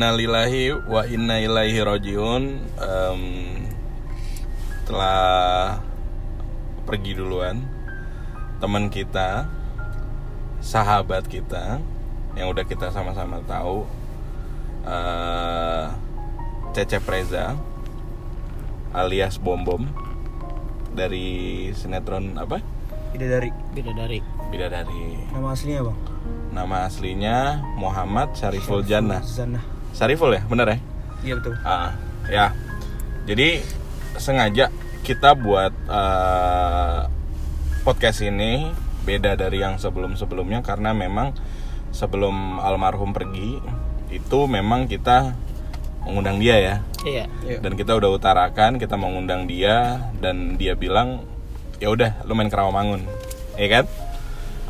innalillahi wa inna ilaihi rojiun Em, telah pergi duluan teman kita sahabat kita yang udah kita sama-sama tahu eh Cecep Reza alias Bom Bom dari sinetron apa Tidak dari Bidadari. Bidadari nama aslinya bang. nama aslinya Muhammad Syariful Jannah Zana. Syariful ya bener ya Iya betul. Ah, ya. Jadi sengaja kita buat eh, podcast ini beda dari yang sebelum-sebelumnya karena memang sebelum almarhum pergi itu memang kita mengundang dia ya. Iya. Iya. Dan kita udah utarakan kita mengundang dia dan dia bilang ya udah lu main ke Rawamangun. Ya kan?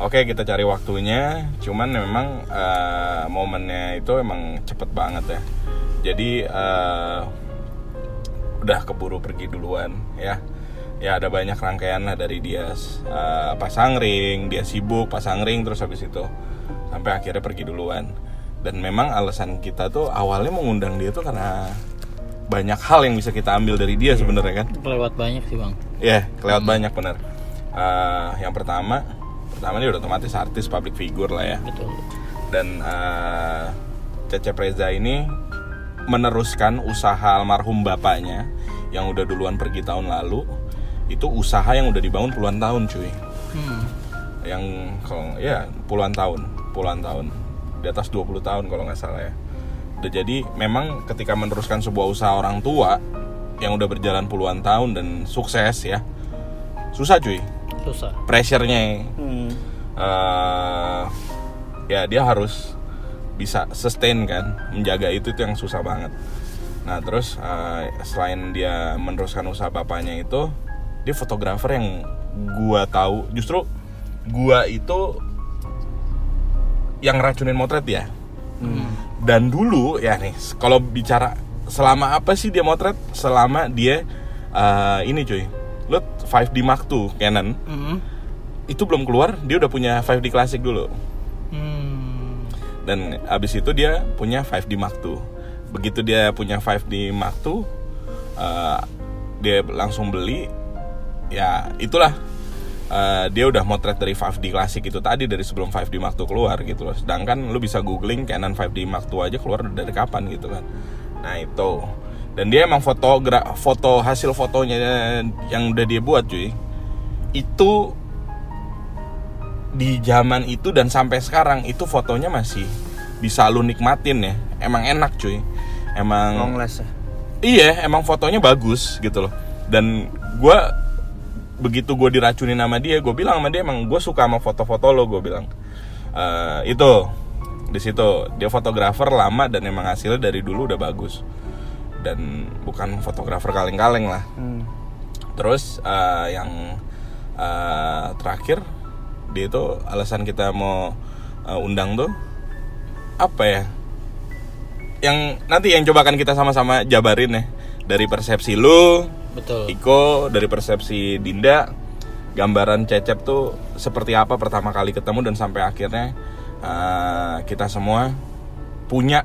Oke, kita cari waktunya. Cuman memang eh, momennya itu emang cepet banget ya. Jadi eh, udah keburu pergi duluan ya. Ya ada banyak rangkaian lah dari dia eh, pasang ring, dia sibuk pasang ring terus habis itu sampai akhirnya pergi duluan. Dan memang alasan kita tuh awalnya mengundang dia tuh karena banyak hal yang bisa kita ambil dari dia sebenarnya kan. Kelewat banyak sih bang. Ya, kelewat banyak bener. Eh, yang pertama, pertama dia udah otomatis artis public figure lah ya. Betul. Dan eh, Cecep Reza ini meneruskan usaha almarhum bapaknya yang udah duluan pergi tahun lalu. Itu usaha yang udah dibangun puluhan tahun, cuy. Hmm. Yang kalau ya puluhan tahun, puluhan tahun. Di atas 20 tahun kalau nggak salah ya. Udah jadi memang ketika meneruskan sebuah usaha orang tua yang udah berjalan puluhan tahun dan sukses ya. Susah cuy Susah. pressure-nya. Hmm. eh, ya dia harus bisa sustain kan menjaga itu itu yang susah banget. Nah terus eh, selain dia meneruskan usaha bapaknya itu dia fotografer yang gua tahu. Justru gua itu yang racunin motret ya dan dulu ya nih kalau bicara selama apa sih dia motret? Selama dia eh, ini cuy lu 5D Mark II Canon. Hmm. itu belum keluar dia udah punya 5D Classic dulu. Hmm. dan abis itu dia punya 5D Mark II begitu dia punya 5D Mark II eh, dia langsung beli. Ya itulah. Eh, dia udah motret dari 5D Classic itu tadi dari sebelum 5D Mark II keluar gitu loh. Sedangkan lu bisa googling Canon 5D Mark II aja keluar dari kapan gitu kan. Nah itu dan dia emang fotogra foto hasil fotonya yang udah dia buat cuy itu di zaman itu dan sampai sekarang itu fotonya masih bisa lu nikmatin ya. Emang enak cuy. Emang Long last ya. iya emang fotonya bagus gitu loh. Dan gua begitu gue diracunin sama dia gue bilang sama dia emang gue suka sama foto-foto lo gue bilang. Eh, itu di situ. Dia fotografer lama dan emang hasilnya dari dulu udah bagus dan bukan fotografer kaleng-kaleng lah Hmm. Terus eh, yang eh, terakhir dia itu alasan kita mau eh, undang tuh apa ya? Yang nanti yang coba akan kita sama-sama jabarin ya dari persepsi lu, Betul. Iko, dari persepsi Dinda, gambaran Cecep tuh seperti apa pertama kali ketemu dan sampai akhirnya eh, kita semua punya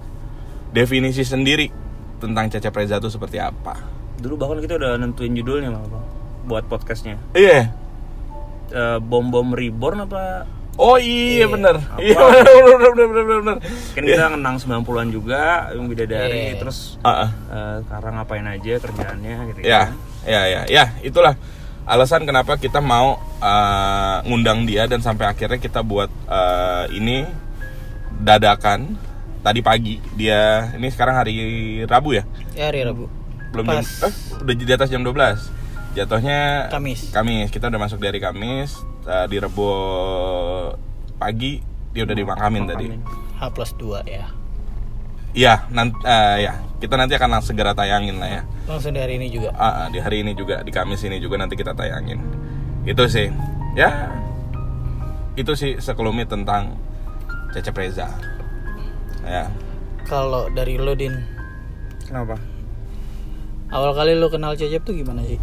definisi sendiri tentang Cecep Reza tuh seperti apa. Dulu bahkan kita udah nentuin judulnya malah bang buat podcastnya. Iya. Eh, bom bom reborn apa? Oh iya Iya, bener apa? Iya bener bener bener bener bener Kan kita kenang 90-an juga, yang bidadari, Iya. terus Ah, ah. eh, sekarang ngapain aja kerjaannya gitu Ya ya ya ya itulah alasan kenapa kita mau eh, ngundang dia dan sampai akhirnya kita buat eh, ini dadakan tadi pagi dia ini sekarang hari Rabu ya Ya hari Rabu. belum jam, eh, udah di atas jam 12 jatuhnya Kamis. Kamis kita udah masuk dari Kamis eh, di Rebo pagi dia udah dimakamin tadi Makamin. H plus 2 ya. Iya, nanti ya kita nanti akan langsung segera tayangin lah ya. Langsung dari ini juga. Ah, ah, di hari ini juga di Kamis ini juga nanti kita tayangin. Itu sih, ya itu sih sekelumit tentang Cecep Reza. Ya, Kalau dari lo Din, Kenapa? awal kali lo kenal Cecep tuh gimana sih?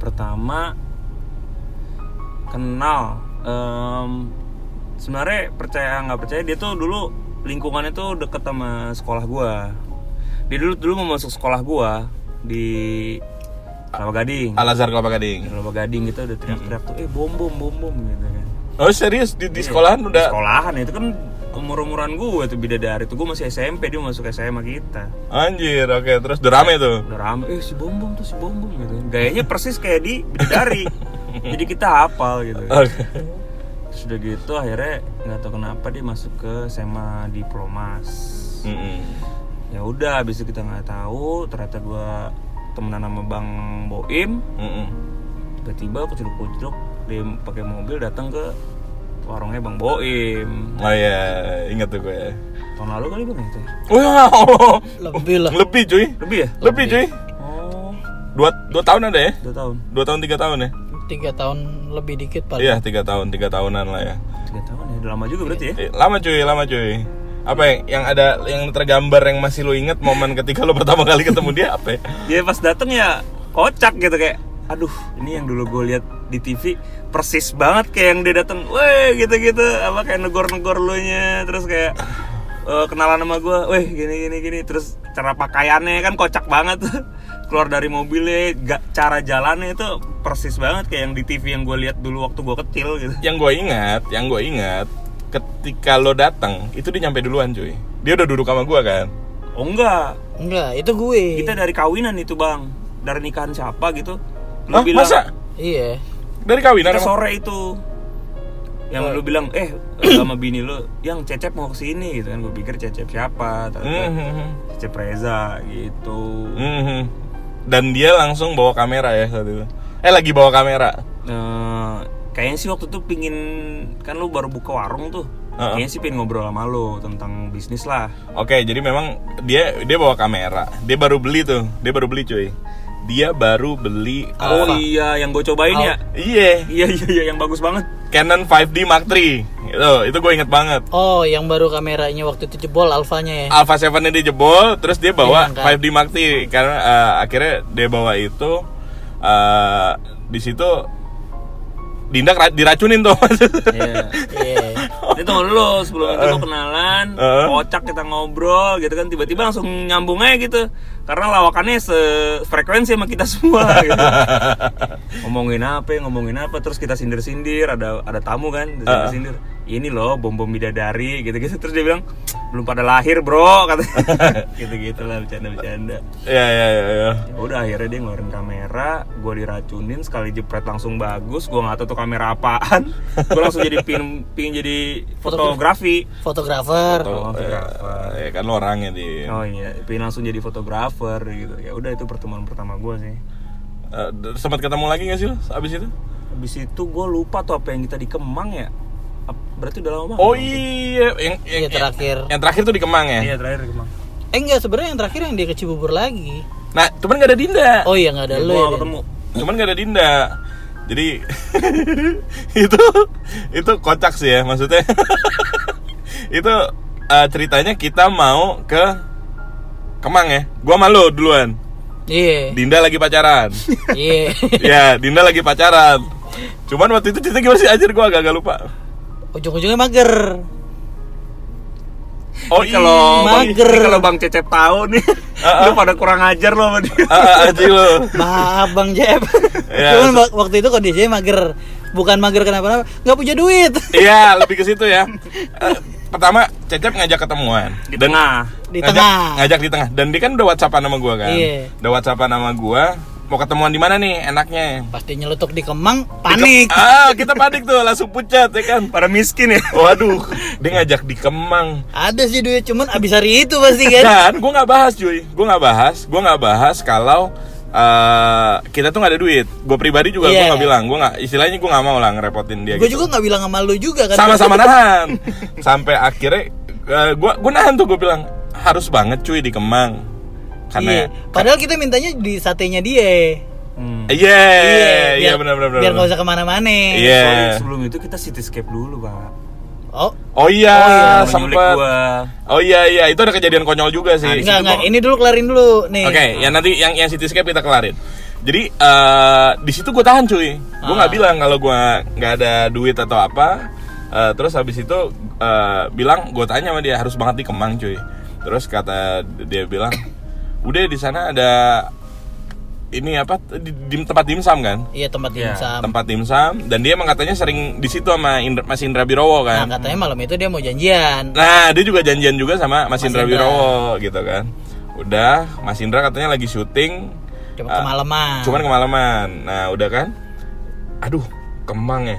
Pertama kenal em, sebenarnya percaya nggak percaya dia tuh dulu lingkungannya tuh deket sama sekolah gua. Dia dulu dulu mau masuk sekolah gua di Kelapa Gading. Al Azhar Kelapa Gading. Kelapa Gading gitu udah teriak-teriak tuh, eh bom bom bom bom gitu kan. Oh serius di, di sekolahan Di udah sekolahan itu kan umur-umuran gue tuh bidadari tuh gue masih SMP dia masuk SMA kita. Anjir oke terus udah rame tuh? Udah rame. Eh si bom bom tuh si bom bom gitu. Gayanya persis kayak di bidadari. Jadi kita hafal gitu. Oke. sudah gitu akhirnya nggak tahu kenapa dia masuk ke SMA diplomas. Mm-mm. ya udah habis itu kita nggak tahu ternyata gue temenan sama bang Boim. Mm-mm. tiba-tiba kucuruk-kucuruk dia pakai mobil datang ke warungnya bang Boim Oh iya, ingat tuh gue. tahun lalu kali bang itu ya? Wow, Lebih lah. lebih cuy, lebih ya lebih cuy. oh Dua, dua tahun ada ya? dua tahun Dua tahun tiga tahun ya? Tiga tahun lebih dikit paling. Iya tiga tahun tiga tahunan lah ya. tiga tahun ya udah lama juga berarti ya Eh, Lama cuy, lama cuy. Apa yang, yang ada yang tergambar yang masih lo inget momen ketika lo pertama kali ketemu dia apa ya? dia pas dateng ya kocak gitu kayak aduh ini yang dulu gue lihat di TV persis banget kayak yang dia dateng weh gitu gitu apa kayak negor negor lu nya terus kayak eh, kenalan sama gue weh gini gini gini terus cara pakaiannya kan kocak banget keluar dari mobilnya gak cara jalannya itu persis banget kayak yang di TV yang gue lihat dulu waktu gue kecil gitu Yang gue ingat, yang gue ingat, ketika lo datang itu dia nyampe duluan cuy. Dia udah duduk sama gue kan. oh enggak Enggak, itu gue. kita dari kawinan itu bang dari nikahan siapa gitu lu Hah, bilang masa Iya. Dari kawinan? kita sore itu yang lu bilang eh sama bini lu yang cecep mau ke sini gitu kan gue pikir cecep siapa ternyata Mhm. cecep Reza gitu Mhm. Dan dia langsung bawa kamera ya saat itu. Eh lagi bawa kamera. Eh, kayaknya sih waktu itu pingin kan lu baru buka warung tuh Heeh. kayaknya sih pengen ngobrol sama lu tentang bisnis lah Oke, jadi memang dia dia bawa kamera. Dia baru beli tuh. Dia baru beli cuy. Dia baru beli oh uh, iya yang gue cobain ya Iya, iya iya iya yang bagus banget Canon 5D Mark III. Itu, itu gue inget banget. Oh, yang baru kameranya waktu itu jebol alfanya ya. Alpha 7 nya dia jebol, terus dia bawa kan? 5D Mark III karena eh, akhirnya dia bawa itu eh di situ Dinda diracunin tuh. Iya. Iya. Ini tunggu dulu sebelum itu gue kenalan, Heeh. kocak kita ngobrol gitu kan tiba-tiba langsung nyambung aja gitu. Karena lawakannya sefrekuensi sama kita semua gitu. ngomongin apa, ngomongin apa terus kita sindir-sindir, ada ada tamu kan, sindir-sindir. Ini loh bom-bom bidadari gitu-gitu terus dia bilang belum pada lahir, Bro, kata. gitu-gitu lah bercanda-bercanda. Iya, iya, iya, iya. Ya udah akhirnya dia ngeluarin kamera, gue diracunin sekali jepret langsung bagus, gue nggak tahu tuh kamera apaan, gue langsung jadi pin pin jadi fotografi. Fotografer. Oh, ya, fotografer. ya kan lo orangnya di. Oh iya, pin langsung jadi fotografer gitu. Ya udah itu pertemuan pertama gue sih. Eh, sempat ketemu lagi gak sih lo abis itu? Habis itu gue lupa tuh apa yang kita di Kemang ya. Berarti udah lama banget. Oh iya, yang, yang, Iya, terakhir. yang terakhir tuh di Kemang ya. Iya terakhir di Kemang. Eh enggak, sebenarnya yang terakhir yang dia ke Cibubur lagi. Nah, cuman gak ada Dinda. Oh iya nggak ada Ya, lu gua ya. ketemu. Cuman gak ada Dinda. Jadi itu itu kocak sih ya maksudnya. itu eh, ceritanya kita mau ke Kemang ya. Gua malu duluan. Iya. Dinda lagi pacaran. Iya. ya, Dinda lagi pacaran. Cuman waktu itu cerita gimana sih anjir gua agak-agak lupa. Ujung-ujungnya mager. Oh kalau iya. Bang, mager. ini kalau Bang Cecep tahu nih, lu pada kurang ajar lo sama dia. Lu. Maaf Bang Jeb. Iya, Cuman wak- waktu itu kondisinya mager. Bukan mager kenapa-napa, nggak punya duit. Iya, lebih ke situ ya. Pertama, Cecep ngajak ketemuan. Di tengah. Di ngajak, tengah. Ngajak di tengah. Dan dia kan udah WhatsAppan sama gua kan. Iya. Udah WhatsAppan sama gua. Mau ketemuan di mana nih enaknya? Pasti nyelutuk di Kemang, panik. Ah, kita panik tuh, langsung pucat ya kan. Pada miskin ya. Waduh, dia ngajak di Kemang. Ada sih duit, cuman abis hari itu pasti kan. Dan gue nggak bahas cuy, gue nggak bahas, gue nggak bahas kalau eh, kita tuh nggak ada duit. Gue pribadi juga gue Iya. nggak bilang, gue nggak istilahnya gue nggak mau lah ngerepotin dia. Gue gitu. juga nggak bilang sama lu juga kan. sama-sama nahan sampai akhirnya gue gue nahan tuh gue bilang harus banget cuy di Kemang karena Iya. Padahal kita mintanya di satenya dia. Hmm. iya iya biar- benar benar benar Biar nggak usah ke mana-mana. Iya. Sorry, sebelum itu kita cityscape dulu, Pak. Oh, oh iya nyulik sempet gua. oh iya iya itu ada kejadian konyol juga sih Nah, enggak enggak. Ini dulu kelarin dulu nih. Oke, ya nanti yang yang cityscape kita kelarin. Jadi eh, di situ gue tahan cuy, gue nggak Ah. bilang kalau gue nggak ada duit atau apa. Eh, terus habis itu eh, bilang gue tanya sama dia harus banget di Kemang cuy terus kata dia bilang udah di sana ada ini apa di, di tempat dimsum kan Iya tempat dimsum. tempat dimsum dan dia emang katanya sering di situ sama Indra, Mas Indra Birowo Nah kan katanya malam itu dia mau janjian. Nah, dia juga janjian juga sama Mas, Mas Indra Indra. Wirowo gitu kan. Udah, Mas Indra katanya lagi syuting. Cuma Ah, kemalaman. Cuman kemalaman. Nah, udah kan. Aduh, kembang ya.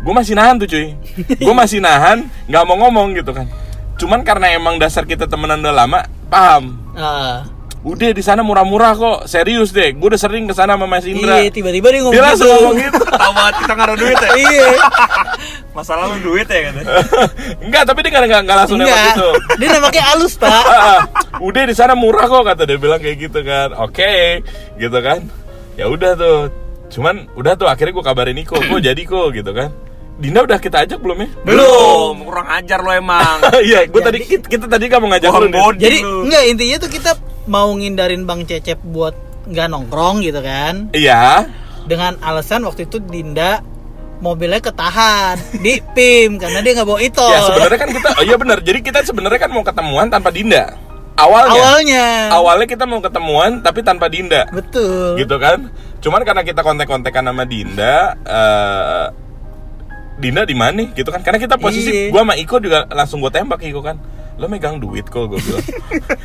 Gue masih nahan tuh cuy. Gue masih nahan, nggak mau ngomong gitu kan. Cuman karena emang dasar kita temenan udah lama, paham. Ah. Udah di sana murah-murah kok, serius deh. Gue udah sering ke sana sama Mas Indra. Iya tiba-tiba dia ngomong Dia langsung gitu. ngomong gitu. Tahu banget kita ngaruh duit ya. iya. Masalah lu duit ya katanya. Enggak, tapi dia nggak nggak langsung nembak gitu. Dia nembaknya halus pak. Ah, ah. udah di sana murah kok kata dia bilang kayak gitu kan oke gitu kan ya udah tuh cuman udah tuh akhirnya gue kabarin Niko gue jadi kok gitu kan Dinda udah kita ajak belum ya Belum, kurang ajar lo emang. iya gue tadi kita, kita tadi kamu ngajak Bohong lu Din. body Jadi enggak intinya tuh kita mau ngindarin Bang Cecep buat nggak nongkrong gitu kan. iya Dengan alasan waktu itu Dinda mobilnya ketahan di PIM karena dia nggak bawa itu. ya sebenarnya kan kita oh iya benar jadi kita sebenarnya kan mau ketemuan tanpa Dinda awalnya awalnya. awalnya kita mau ketemuan tapi tanpa Dinda Betul. gitu kan cuman karena kita kontek-kontekan sama Dinda eh, Dinda di mana nih gitu kan karena kita posisi Iya. gua sama Iko juga langsung gue tembak Iko kan lo megang duit kok gue bilang.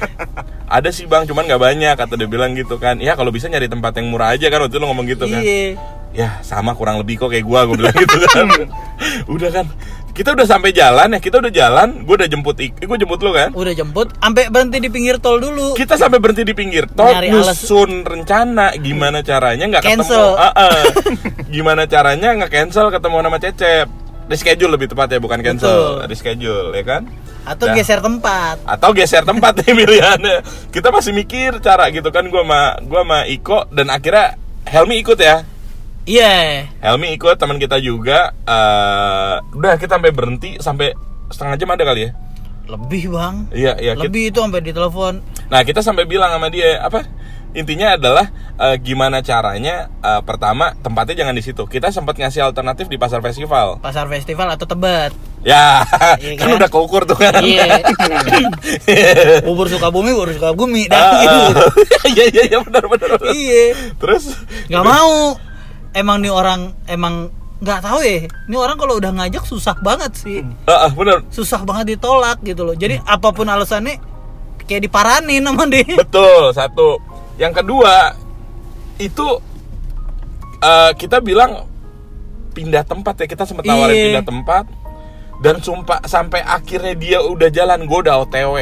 Ada sih bang cuman nggak banyak kata dia bilang gitu kan. Ya kalau bisa nyari tempat yang murah aja kan waktu itu lo ngomong gitu kan. Iya. ya sama kurang lebih kok kayak gua gue bilang gitu kan. Udah kan. Kita udah sampai jalan ya kita udah jalan gue udah jemput Ik gue jemput lo kan. Udah jemput, sampai berhenti di pinggir tol dulu. kita sampai berhenti di pinggir tol Nyari alas- nyusun rencana gimana caranya nggak ketemu. Cancel. Gimana caranya nggak cancel ketemu nama Cecep. Reschedule lebih tepat ya bukan cancel. Betul. reschedule ya kan Atau Nah. geser tempat. atau geser tempat nih pilihannya kita masih mikir cara gitu kan gua sama gua sama Iko dan akhirnya Helmi ikut ya Iya. Helmi ikut teman kita juga eh udah kita sampai berhenti sampai setengah jam ada kali ya Lebih bang. iya iya kita- Lebih itu sampai ditelepon. Nah kita sampai bilang sama dia apa? Intinya adalah eh, gimana caranya eh, pertama tempatnya jangan di situ. Kita sempat ngasih alternatif di pasar festival. Pasar festival atau Tebet. Ya Iya kan kan? udah keukur tuh kan. Iya. bubur Sukabumi, bubur Sukabumi. Dah Ah, gitu. Iya iya iya benar benar. benar. Iya. Terus Gak mau. Emang nih orang emang nggak tahu ya. Ini orang kalau udah ngajak susah banget sih. Ah, ah, benar Susah banget ditolak gitu loh. Jadi apa pun alasannya kayak diparanin sama dia. betul satu. Yang kedua itu eh, kita bilang pindah tempat ya. Kita sempat nawarin Iya. pindah tempat. Dan sumpah sampai akhirnya dia udah jalan gue udah otw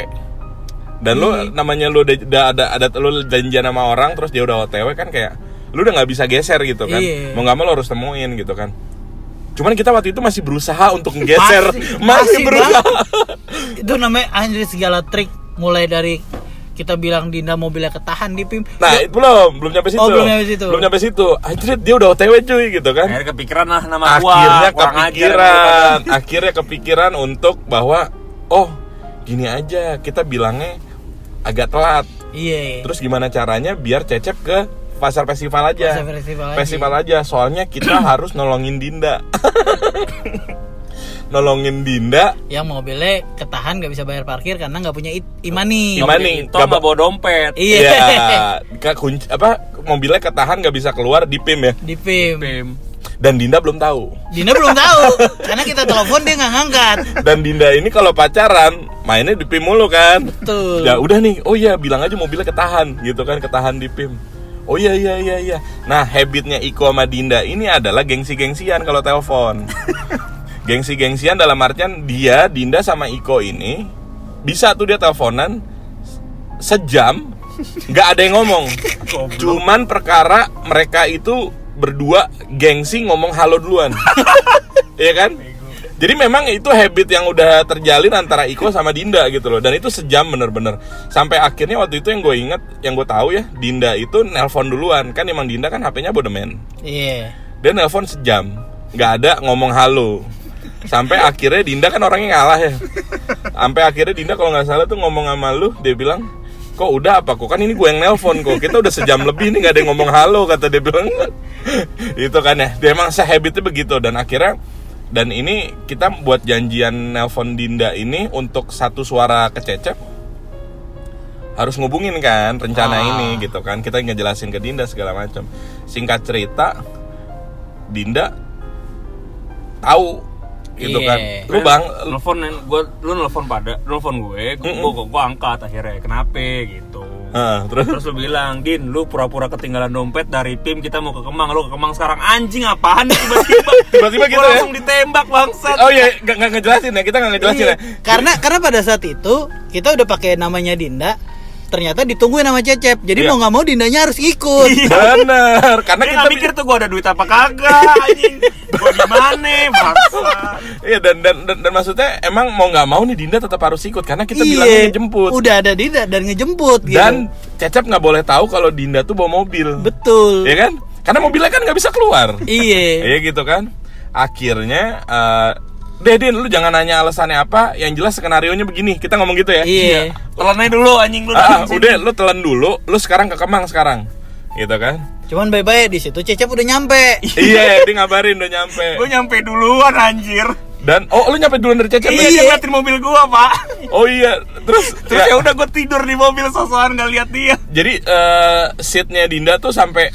dan lu Iya. namanya lu udah, udah ada ada lu janjian sama orang terus dia udah otw kan kayak lu udah nggak bisa geser gitu kan. Iya. mau nggak mau lu harus temuin gitu kan. Cuman kita waktu itu masih berusaha untuk geser masih, Masih- masih, berusaha. itu namanya anjir segala trik mulai dari kita bilang Dinda mobilnya ketahan di PIM. nah itu belum belum nyampe situ Oh, belum nyampe situ. belum nyampe situ anjir dia udah otw cuy gitu kan Akhirnya kepikiran lah nama gua. akhirnya kurang ajar kepikiran akhirnya kepikiran untuk bahwa oh gini aja kita bilangnya agak telat Iya. terus gimana caranya biar cecep ke pasar festival aja Pasar festival aja. festival aja soalnya kita harus nolongin Dinda nolongin Dinda yang mobilnya ketahan nggak bisa bayar parkir karena nggak punya imani. Imani. Itu sama bawa dompet. Iya. Ke kunci apa mobilnya ketahan nggak bisa keluar di PIM ya Di PIM. Pim. dan Dinda belum tahu Dina belum tahu karena kita telepon dia nggak ngangkat. dan Dinda ini kalau pacaran mainnya di PIM mulu kan Betul. ya udah nih oh iya bilang aja mobilnya ketahan gitu kan ketahan di PIM oh iya iya iya iya nah habitnya Iko sama Dinda ini adalah gengsi-gengsian kalau telepon gengsi-gengsian dalam artian dia Dinda sama Iko ini bisa tuh dia teleponan sejam nggak ada yang ngomong. Cuman perkara mereka itu berdua gengsi ngomong halo duluan. Iya kan? Jadi memang itu habit yang udah terjalin antara Iko sama Dinda gitu loh. Dan itu sejam bener-bener. Sampai akhirnya waktu itu yang gue inget yang gue tahu ya Dinda itu nelpon duluan. Kan emang Dinda kan HP-nya bodemen Iya. dia nelpon sejam. Nggak ada ngomong halo sampai akhirnya Dinda kan orangnya ngalah ya. Sampai akhirnya Dinda kalau nggak salah tuh ngomong sama lu dia bilang kok udah apa kok? Kan ini gue yang nelpon kok. Kita udah sejam lebih nih nggak ada yang ngomong halo kata dia bilang. Itu kan ya. Dia emang sehabitnya begitu dan akhirnya dan ini kita buat janjian nelpon Dinda ini untuk satu suara kececep harus ngubungin kan rencana Ah. ini gitu kan. Kita ngejelasin ke Dinda segala macam. Singkat cerita Dinda tahu gitu Iya. kan lu bang Nelfon gue, lu nelfon pada, lu nelfon gue, gue, gue, gue angkat akhirnya. Kenapa gitu? Ah, terus Terus lu bilang, Din, lu pura-pura ketinggalan dompet dari tim kita mau ke Kemang, lu ke Kemang sekarang anjing apaan nih tiba-tiba? Tiba-tiba gitu ya? langsung ditembak bangsat. oh iya nggak nggak ngejelasin ya kita nggak ngejelasin Iya. ya Karena karena pada saat itu kita udah pakai namanya Dinda, ternyata ditungguin nama Cecep. Jadi Iya. mau nggak mau Dindanya harus ikut. bener karena Dia kita mikir tuh gue ada duit apa kagak anjing. Gue gimana bangsa. Iya dan, dan dan dan maksudnya emang mau nggak mau nih Dinda tetap harus ikut karena kita Iya. bilangnya ngejemput Udah ada Dinda dan ngejemput gitu. dan Cecep nggak boleh tahu kalau Dinda tuh bawa mobil betul. ya kan karena mobilnya kan nggak bisa keluar Iya. iya gitu kan akhirnya eh Deh Din, lu jangan nanya alasannya apa Yang jelas skenario nya begini Kita ngomong gitu ya Iya. Telan aja dulu anjing lu. ah, datang Udah, lu telan dulu Lu sekarang ke Kemang sekarang Gitu kan Cuman bye-bye di situ Cecep udah nyampe. Iya, dia ngabarin udah nyampe Gue nyampe duluan anjir. Dan, oh lu nyampe duluan dari Cecep Iya, dia ngeliatin mobil gua, Pak. Oh iya, terus Terus ya udah gue tidur di mobil sosokan nggak lihat dia. Jadi eh seatnya Dinda tuh sampai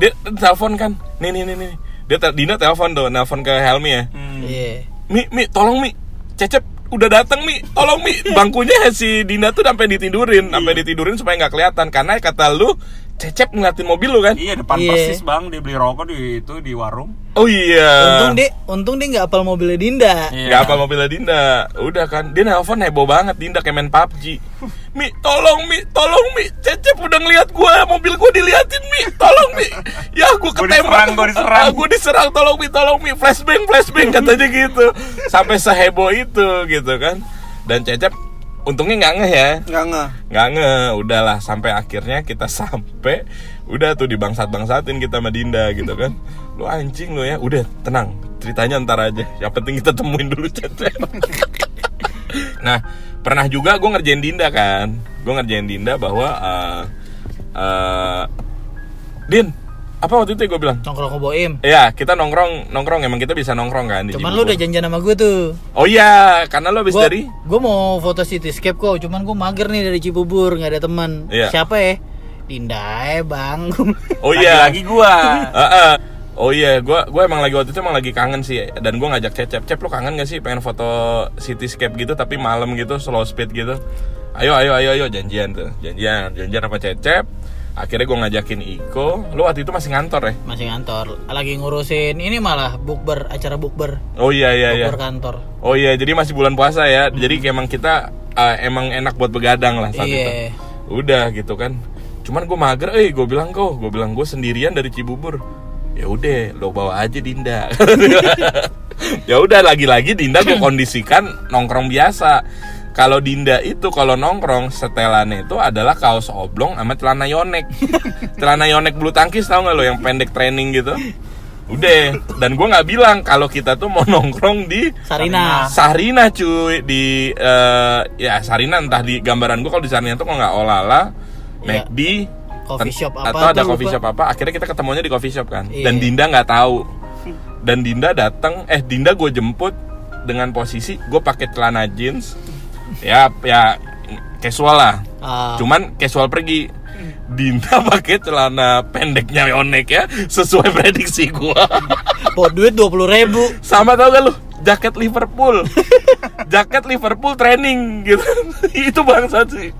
dia telepon kan, nih nih nih nih. Dia Dinda telepon tuh, nelpon ke Helmi ya. Iya. Mi, Mi, tolong Mi, Cecep udah datang Mi, tolong Mi. Bangkunya si Dinda tuh sampai ditidurin, sampai ditidurin supaya nggak kelihatan. Karena kata lu, Cecep ngeliatin mobil lu kan? Iya depan Iya. persis bang dia beli rokok di itu di warung. Oh iya. Untung dia untung dia nggak apal mobilnya Dinda. Iya. Gak apa mobilnya Dinda Udah kan Dia nelpon heboh banget Dinda kayak main PUBG Mi tolong Mi Tolong Mi Cecep udah ngeliat gue Mobil gue diliatin Mi Tolong Mi Ya gue Gua ketembak diserang, gua diserang. Gue diserang Tolong Mi Tolong Mi Flashbang Flashbang Katanya gitu Sampai seheboh itu gitu kan Dan Cecep Untungnya nggak ngeh ya. Enggak enggak. nggak nge udahlah sampai akhirnya kita sampai udah tuh dibangsat bangsatin kita sama Dinda gitu kan. Lu anjing lu ya. Udah tenang. Ceritanya ntar aja. Yang penting kita temuin dulu Cecep nah pernah juga gue ngerjain Dinda kan. Gue ngerjain Dinda bahwa eh eh, Din apa waktu itu gue bilang Nongkrong ke Boim. ya kita nongkrong nongkrong emang kita bisa nongkrong kan di Cuman lu udah janjian sama gue tuh. oh iya karena lu habis Gua, dari gua mau foto cityscape kok, cuman gua mager nih dari Cibubur, nggak ada teman. Iya. Siapa ya? Dinda eh bang. oh iya Lagi gua. Heeh. Oh iya, gua gua emang lagi waktu itu emang lagi kangen sih dan gua ngajak Cecep. Cep lu kangen gak sih pengen foto cityscape gitu tapi malam gitu slow speed gitu. Ayo ayo ayo ayo janjian tuh. Janjian, janjian sama Cecep. Akhirnya gua ngajakin Iko. Lu waktu itu masih ngantor ya? Masih kantor, lagi ngurusin ini malah bukber, acara bukber, Oh iya iya iya. bukber kantor. Oh iya, jadi masih bulan puasa ya. Jadi emang kita eh, emang enak buat begadang lah saat Iya. itu. Udah gitu kan. Cuman gue mager, eh gue bilang kok, gue bilang gue sendirian dari Cibubur. Ya udah, lo bawa aja Dinda. ya udah lagi-lagi Dinda gue kondisikan nongkrong biasa. Kalau Dinda itu kalau nongkrong setelannya itu adalah kaos oblong sama celana yonek. celana yonek bulu tangkis tau nggak lo yang pendek training gitu. Udah, dan gue nggak bilang kalau kita tuh mau nongkrong di Sarina. Sarina cuy di eh, ya Sarina entah di gambaran gua kalau di Sarina tuh kalau nggak Olala, Iya. McD, Coffee shop apa atau ada coffee shop apa. Akhirnya kita ketemunya di coffee shop kan. Iya. Dan Dinda nggak tahu. Dan Dinda datang, eh Dinda gue jemput dengan posisi gue pakai celana jeans, ya ya casual lah. Ah, Cuman casual pergi. Dinda pakai celana pendeknya yonek ya sesuai prediksi gua. buat duit dua puluh ribu. Sama tau gak lu? Jaket Liverpool. Jaket Liverpool training gitu. itu bangsat sih.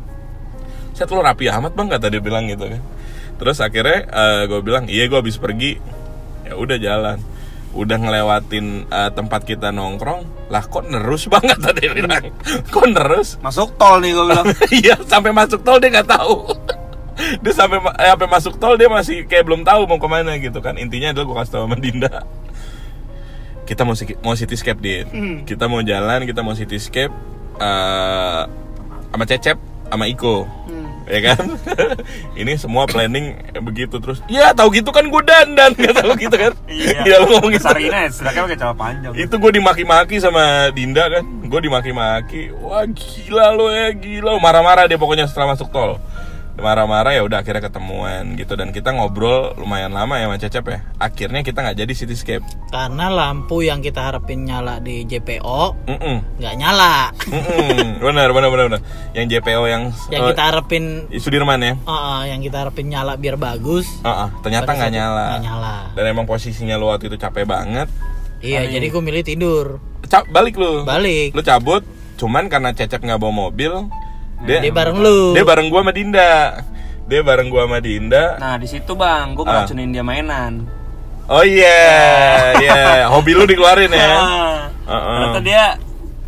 Set lu rapi amat bang kata dia bilang gitu kan. Terus akhirnya gue bilang iya gue habis pergi. Ya udah jalan. Udah ngelewatin eh, tempat kita nongkrong. Lah kok nerus banget tadi dia bilang. Kok nerus? Masuk tol nih gua bilang. Iya sampai masuk tol dia nggak tahu. dia sampai eh, sampai masuk tol dia masih kayak belum tahu mau ke mana gitu kan. Intinya adalah gue kasih tahu sama Dinda. Kita mau mau cityscape din. Kita mau jalan, kita mau cityscape eh sama Cecep, sama Iko. Ya kan? Ini semua planning begitu terus. Iya, tahu gitu kan gue dandan, nggak tahu gitu kan? Iya, lu ngomong gitu. Sarina ya, sedangkan pakai celana panjang. Itu gue dimaki-maki sama Dinda kan Gue dimaki-maki Wah gila lo ya gila Marah-marah dia pokoknya setelah masuk tol marah-marah ya udah akhirnya ketemuan gitu dan kita ngobrol lumayan lama ya sama Cecep ya akhirnya kita nggak jadi cityscape Karena lampu yang kita harapin nyala di JPO nggak nyala. Mm-mm. benar benar benar benar yang JPO yang Yang eh, kita harapin Sudirman ya uh, uh, yang kita harapin nyala biar bagus. Ah, ah, ternyata nggak nyala. nyala. dan emang posisinya lu waktu itu capek banget Iya, jadi gue milih tidur. Cap, balik lu Balik. lu cabut cuman karena Cecep nggak bawa mobil dia Dia bareng lu. dia bareng gua sama Dinda dia bareng gua sama Dinda Nah di situ bang, gue Ah. ngeracunin dia mainan. oh iya iya hobi lu dikeluarin ya Ah. Heeh. Ternyata dia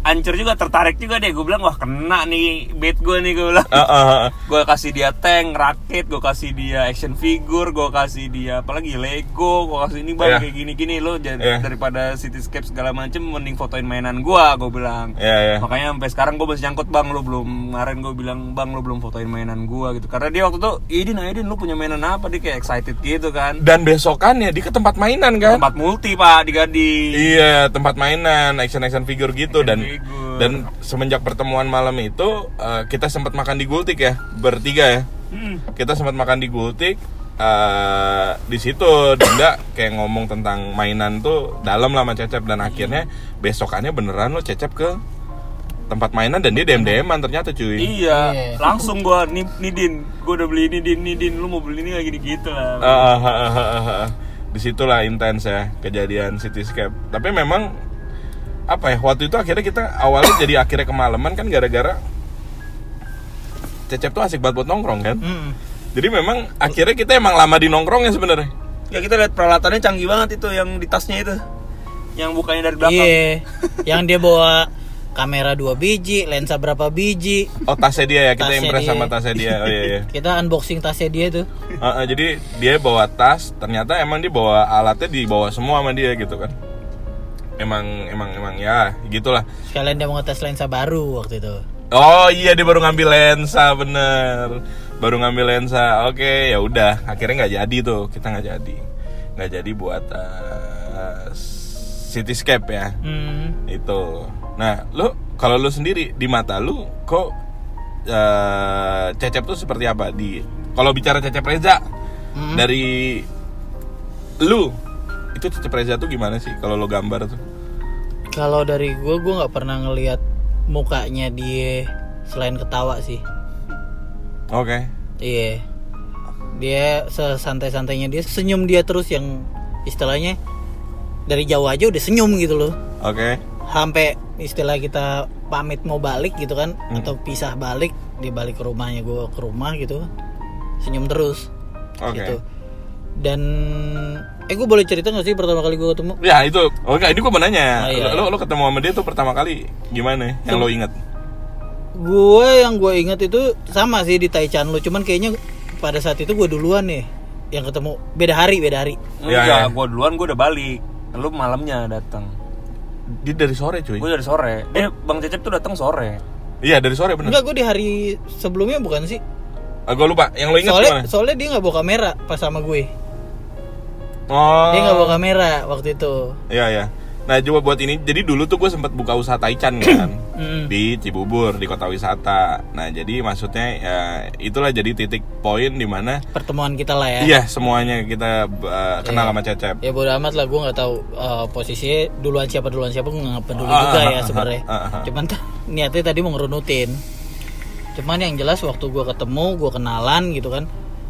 hancur juga, tertarik juga deh. Gue bilang wah kena nih bait gue nih gue bilang. Ah, ah, ah. Gue kasih dia tank, rakit, gue kasih dia action figure, gue kasih dia apalagi Lego, gue kasih ini bang Iya. kayak gini-gini lo jadi Iya. daripada cityscape segala macem mending fotoin mainan gue, gue bilang. Iya, iya. Makanya sampai sekarang gue masih nyangkut bang lo belum kemarin gue bilang bang lo belum fotoin mainan gue gitu karena dia waktu itu Idin Idin lu punya mainan apa dia kayak excited gitu kan dan besokannya dia ke tempat mainan kan tempat multi pak di Gading Iya, tempat mainan, action action figure gitu dan figure. Dan semenjak pertemuan malam itu eh, kita sempat makan di Gultik ya, bertiga ya. Hmm. Kita sempat makan di Gultik eh di situ Dinda kayak ngomong tentang mainan tuh dalam lah sama Cecep dan akhirnya besokannya beneran lo Cecep ke tempat mainan dan dia dem deman ternyata cuy. Iya, Iya. langsung gua nih, nih Din, gua udah beli ini Din, nih Din, lu mau beli ini lagi gitu lah. Ah, ah, ah, ah, ah, ah. di situlah intens ya kejadian cityscape tapi memang apa ya waktu itu akhirnya kita awalnya jadi akhirnya kemalaman kan gara-gara Cecep tuh asik banget buat nongkrong kan Hmm. jadi memang akhirnya kita emang lama di nongkrongnya sebenarnya Ya kita lihat peralatannya canggih banget itu yang di tasnya itu. Yang bukanya dari belakang. Iya. yang dia bawa kamera dua biji, lensa berapa biji. oh tasnya dia ya kita Tasnya impress dia. sama tasnya dia oh iya iya Kita unboxing tasnya dia tuh. Ah, ah, jadi dia bawa tas ternyata emang dia bawa alatnya dibawa semua sama dia gitu kan emang emang emang ya gitulah. Sekalian dia mau ngetes lensa baru waktu itu. Oh iya dia baru ngambil lensa bener. Baru ngambil lensa Oke ya udah. Akhirnya nggak jadi tuh Kita nggak jadi. Nggak jadi buat uh, Cityscape ya. Hmm. Itu. Nah lu kalau lu sendiri di mata lu Kok uh, Cecep tuh seperti apa? Di Kalau bicara Cecep Reza Hmm. Dari Lu Itu Cecep Reza tuh gimana sih? Kalau lo gambar tuh Kalau dari gue, gue nggak pernah ngelihat mukanya dia selain ketawa sih. Oke Iya. Dia sesantai-santainya dia senyum dia terus yang istilahnya dari jauh aja udah senyum gitu loh. Oke Sampai istilah kita pamit mau balik gitu kan atau pisah balik, dia balik ke rumahnya gue ke rumah gitu. Senyum terus. Oke Gitu. Dan eh gue boleh cerita gak sih pertama kali gue ketemu? Ya itu, oh enggak, ini gue mau nanya. Oh, iya. lo, lo ketemu sama dia tuh pertama kali gimana? Yang lo inget? Gue yang gue inget itu sama sih di Taichan lu, cuman kayaknya pada saat itu gue duluan nih yang ketemu beda hari beda hari. Iya, Enggak, iya. gua duluan gua udah balik. Lu malamnya datang. Dia dari sore cuy. Gua dari sore. Dia Bang Cecep tuh datang sore. Iya dari sore bener. Enggak gue di hari sebelumnya bukan sih? Ah, gue lupa. Yang lo inget Soalnya gimana? soalnya dia nggak bawa kamera pas sama gue. Oh. Dia nggak bawa kamera waktu itu. Iya ya. Nah coba buat ini, jadi dulu tuh gue sempat buka usaha Taichan kan di Cibubur di kota wisata. Nah jadi maksudnya ya itulah jadi titik poin di mana Pertemuan kita lah ya. iya semuanya kita uh, kenal Iya. sama Cecep. Ya bodo amat lah gue nggak tahu uh, posisinya duluan siapa duluan siapa gue nggak peduli Ah, juga ah, ya ah, sebenarnya. ah, ah, ah. Cuman tuh niatnya tadi mau ngerunutin. Cuman yang jelas waktu gue ketemu gue kenalan gitu kan.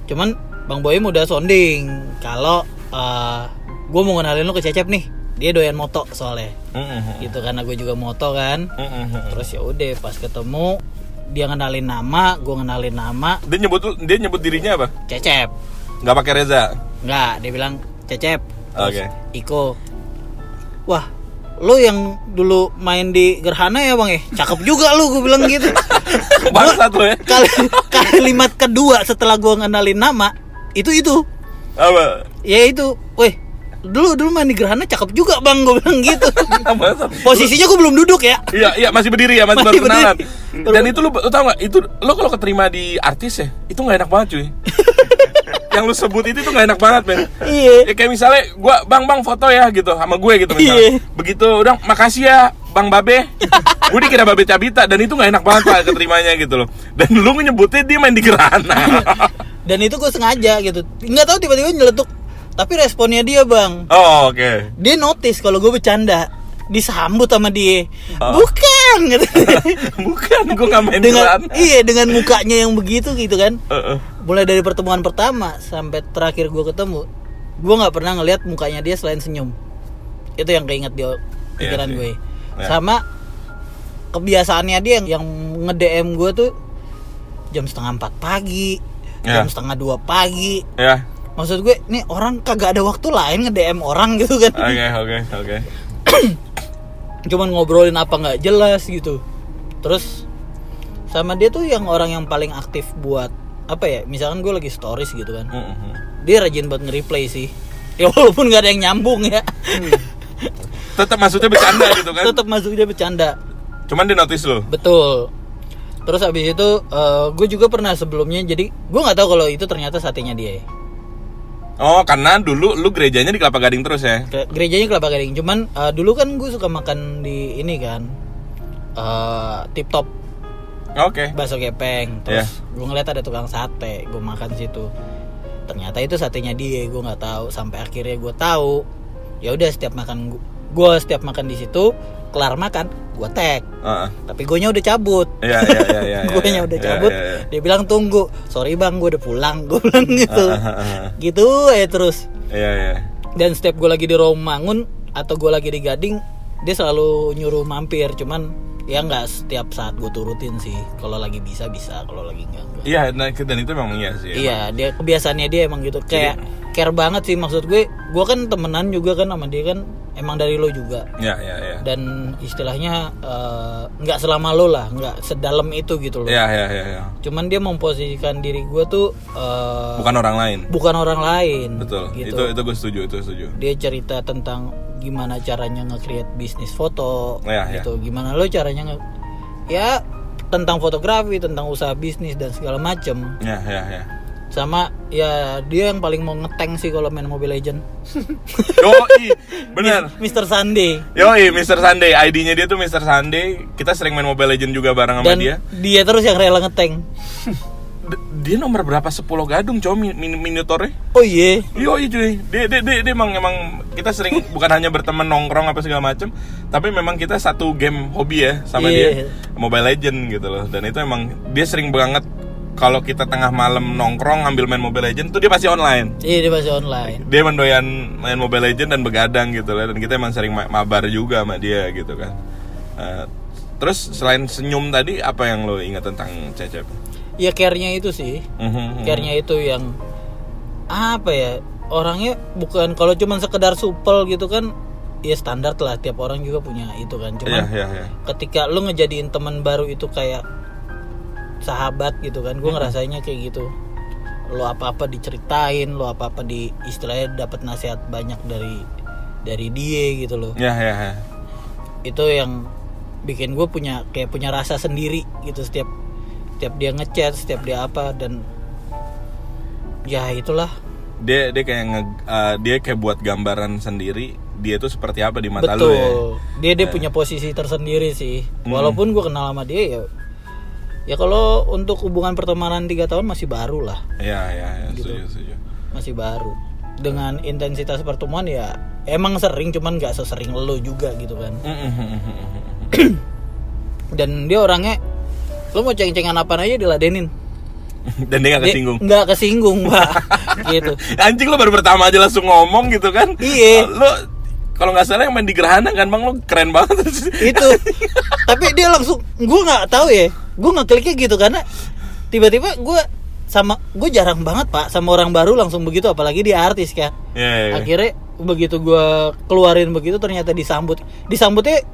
Cuman Bang Boyim udah sonding kalau uh, gue mau kenalin lu ke Cecep nih. Dia doyan moto soalnya. Mm-mm. Gitu karena gue juga moto kan. Terus ya udah pas ketemu dia ngenalin nama, gue ngenalin nama Dia nyebut dia nyebut dirinya apa? Cecep. Nggak pakai Reza. Enggak, dia bilang Cecep. Oke. Iko. Wah, lu yang dulu main di Gerhana ya bang ya? Cakep juga lu, gue bilang gitu. Bangsat lo ya. Kali, kalimat kedua setelah gue ngenalin nama itu itu, Apa? ya itu, weh, dulu dulu main di Gerhana cakep juga bang, gue bilang gitu. Posisinya gue belum duduk ya. Iya, iya masih berdiri ya, masih, Masih baru kenalan. berdiri. Dan itu lu, lu tau gak, itu lo kalau keterima di artis ya, itu nggak enak banget cuy. Yang lu sebut itu tuh nggak enak banget men. Iya. Ya kayak misalnya, gua bang bang foto ya gitu sama gue gitu misalnya. Iya. Begitu, udah makasih ya bang Babe. gue dikira babe cabita dan itu nggak enak banget pak keterimanya gitu loh dan lu nyebutnya dia main di gerhana dan itu gue sengaja gitu nggak tahu tiba-tiba nyeletuk tapi responnya dia bang oh oke dia notice kalau gue bercanda disambut sama dia Oh. bukan gitu. bukan gue nggak main dengan iya dengan mukanya yang begitu gitu kan Heeh. mulai dari pertemuan pertama sampai terakhir gue ketemu gue nggak pernah ngelihat mukanya dia selain senyum itu yang keinget di pikiran sih. gue Ya. sama kebiasaannya dia yang, yang nge DM gue tuh jam setengah empat pagi Ya. jam setengah dua pagi. Ya. Maksud gue nih orang kagak ada waktu lain nge DM orang gitu kan. Oke oke oke. Cuman ngobrolin apa nggak jelas gitu. Terus sama dia tuh yang orang yang paling aktif buat apa ya misalkan gue lagi stories gitu kan. Mm-mm. dia rajin buat nge-replay sih. Ya walaupun nggak ada yang nyambung ya. Tetap maksudnya bercanda gitu kan? Tetap masuknya bercanda. Cuman dia notice lo betul terus abis itu gue juga pernah sebelumnya jadi gue nggak tahu kalau itu ternyata satenya dia oh karena dulu lu gerejanya di kelapa gading terus ya? Gerejanya kelapa gading. Cuman eh, dulu kan gue suka makan di ini kan eh tip top. Oke. Bakso gepeng. Terus gue ngeliat ada tukang sate gue makan situ. Ternyata itu satenya dia gue nggak tahu. Sampai akhirnya gue tahu ya udah setiap makan gue setiap makan di situ kelar makan gue tag. Heeh. tapi gue udah cabut. Iya iya iya iya. gue iya, udah cabut. iya, iya. dia bilang tunggu. Sorry bang gue udah pulang. Gue bilang gitu. ah, ah. gitu ya terus. Iya iya. dan setiap gue lagi di Romangun atau gue lagi di Gading dia selalu nyuruh mampir. Cuman ya nggak setiap saat gue turutin sih. Kalau lagi bisa bisa. Kalau lagi enggak Iya, nah, dan itu memang iya sih. emang. iya dia kebiasaannya dia emang gitu kayak care banget sih maksud gue gue kan temenan juga kan sama dia kan emang dari lo juga Iya iya iya. dan istilahnya eh, nggak selama lo lah nggak sedalam itu gitu loh Iya iya iya. iya. cuman dia memposisikan diri gue tuh eh, Bukan orang lain. bukan orang lain Betul. gitu Itu itu gue setuju itu setuju. dia cerita tentang gimana caranya nge-create bisnis foto Ya, ya. gitu gimana lo caranya nge ya tentang fotografi tentang usaha bisnis dan segala macem Iya iya iya. sama ya dia yang paling mau ngeteng sih kalau main Mobile Legend Yoi, bener. Mr. Sunday Yoi, Mr. Sunday. ID-nya dia tuh Mr. Sunday. Kita sering main Mobile Legend juga bareng sama dan dia. dia terus yang rela ngeteng dia nomor berapa? 10 gadung cowok min min oh iya. Yoi cuy, dia, dia, dia, dia emang, emang kita sering bukan hanya berteman nongkrong apa segala macem Tapi memang kita satu game hobi ya sama Iya. dia. Mobile Legend gitu loh. Dan itu emang dia sering banget kalau kita tengah malam nongkrong ngambil main Mobile Legend tuh dia pasti online. Iya dia masih online. Dia mendoyan main Mobile Legend dan begadang gitu loh. Dan kita emang sering ma- mabar juga sama dia gitu kan. Eh, Terus selain senyum tadi apa yang lo ingat tentang Cecep? Ya care-nya itu sih. Mhm. care-nya itu yang apa ya orangnya bukan kalau cuman sekedar supel gitu kan ya standar lah tiap orang juga punya itu kan. Cuman iya iya ketika lu ngejadiin teman baru itu kayak sahabat gitu kan gue ngerasainnya kayak gitu. Lo apa apa diceritain lo apa apa di istilahnya dapat nasihat banyak dari dari dia gitu loh. Iya iya iya. Itu yang bikin gue punya kayak punya rasa sendiri gitu setiap setiap dia ngechat setiap dia apa dan ya itulah. Dia dia kayak nge, uh, dia kayak buat gambaran sendiri dia itu seperti apa di mata betul lu ya? Dia dia punya posisi tersendiri sih. Walaupun gue kenal sama dia ya ya kalau untuk hubungan pertemanan tiga tahun masih baru lah. Iya iya ya, Gitu. setuju setuju. Masih baru. Dengan intensitas pertemuan ya emang sering cuman nggak sesering lo juga gitu kan. Dan dia orangnya lo mau ceng-cengan apa aja diladenin. Dan dia gak Dia kesinggung. nggak kesinggung pak. Gitu. Anjing lu baru pertama aja langsung ngomong gitu kan? Iya. lu kalau nggak salah yang main di gerhana kan bang? Lu keren banget. Itu. Tapi dia langsung gue nggak tahu ya. Gue nggak kliknya gitu karena tiba-tiba gue sama gue jarang banget pak sama orang baru langsung begitu apalagi dia artis kan. Iya, iya, iya. akhirnya begitu gue keluarin begitu ternyata disambut. Disambutnya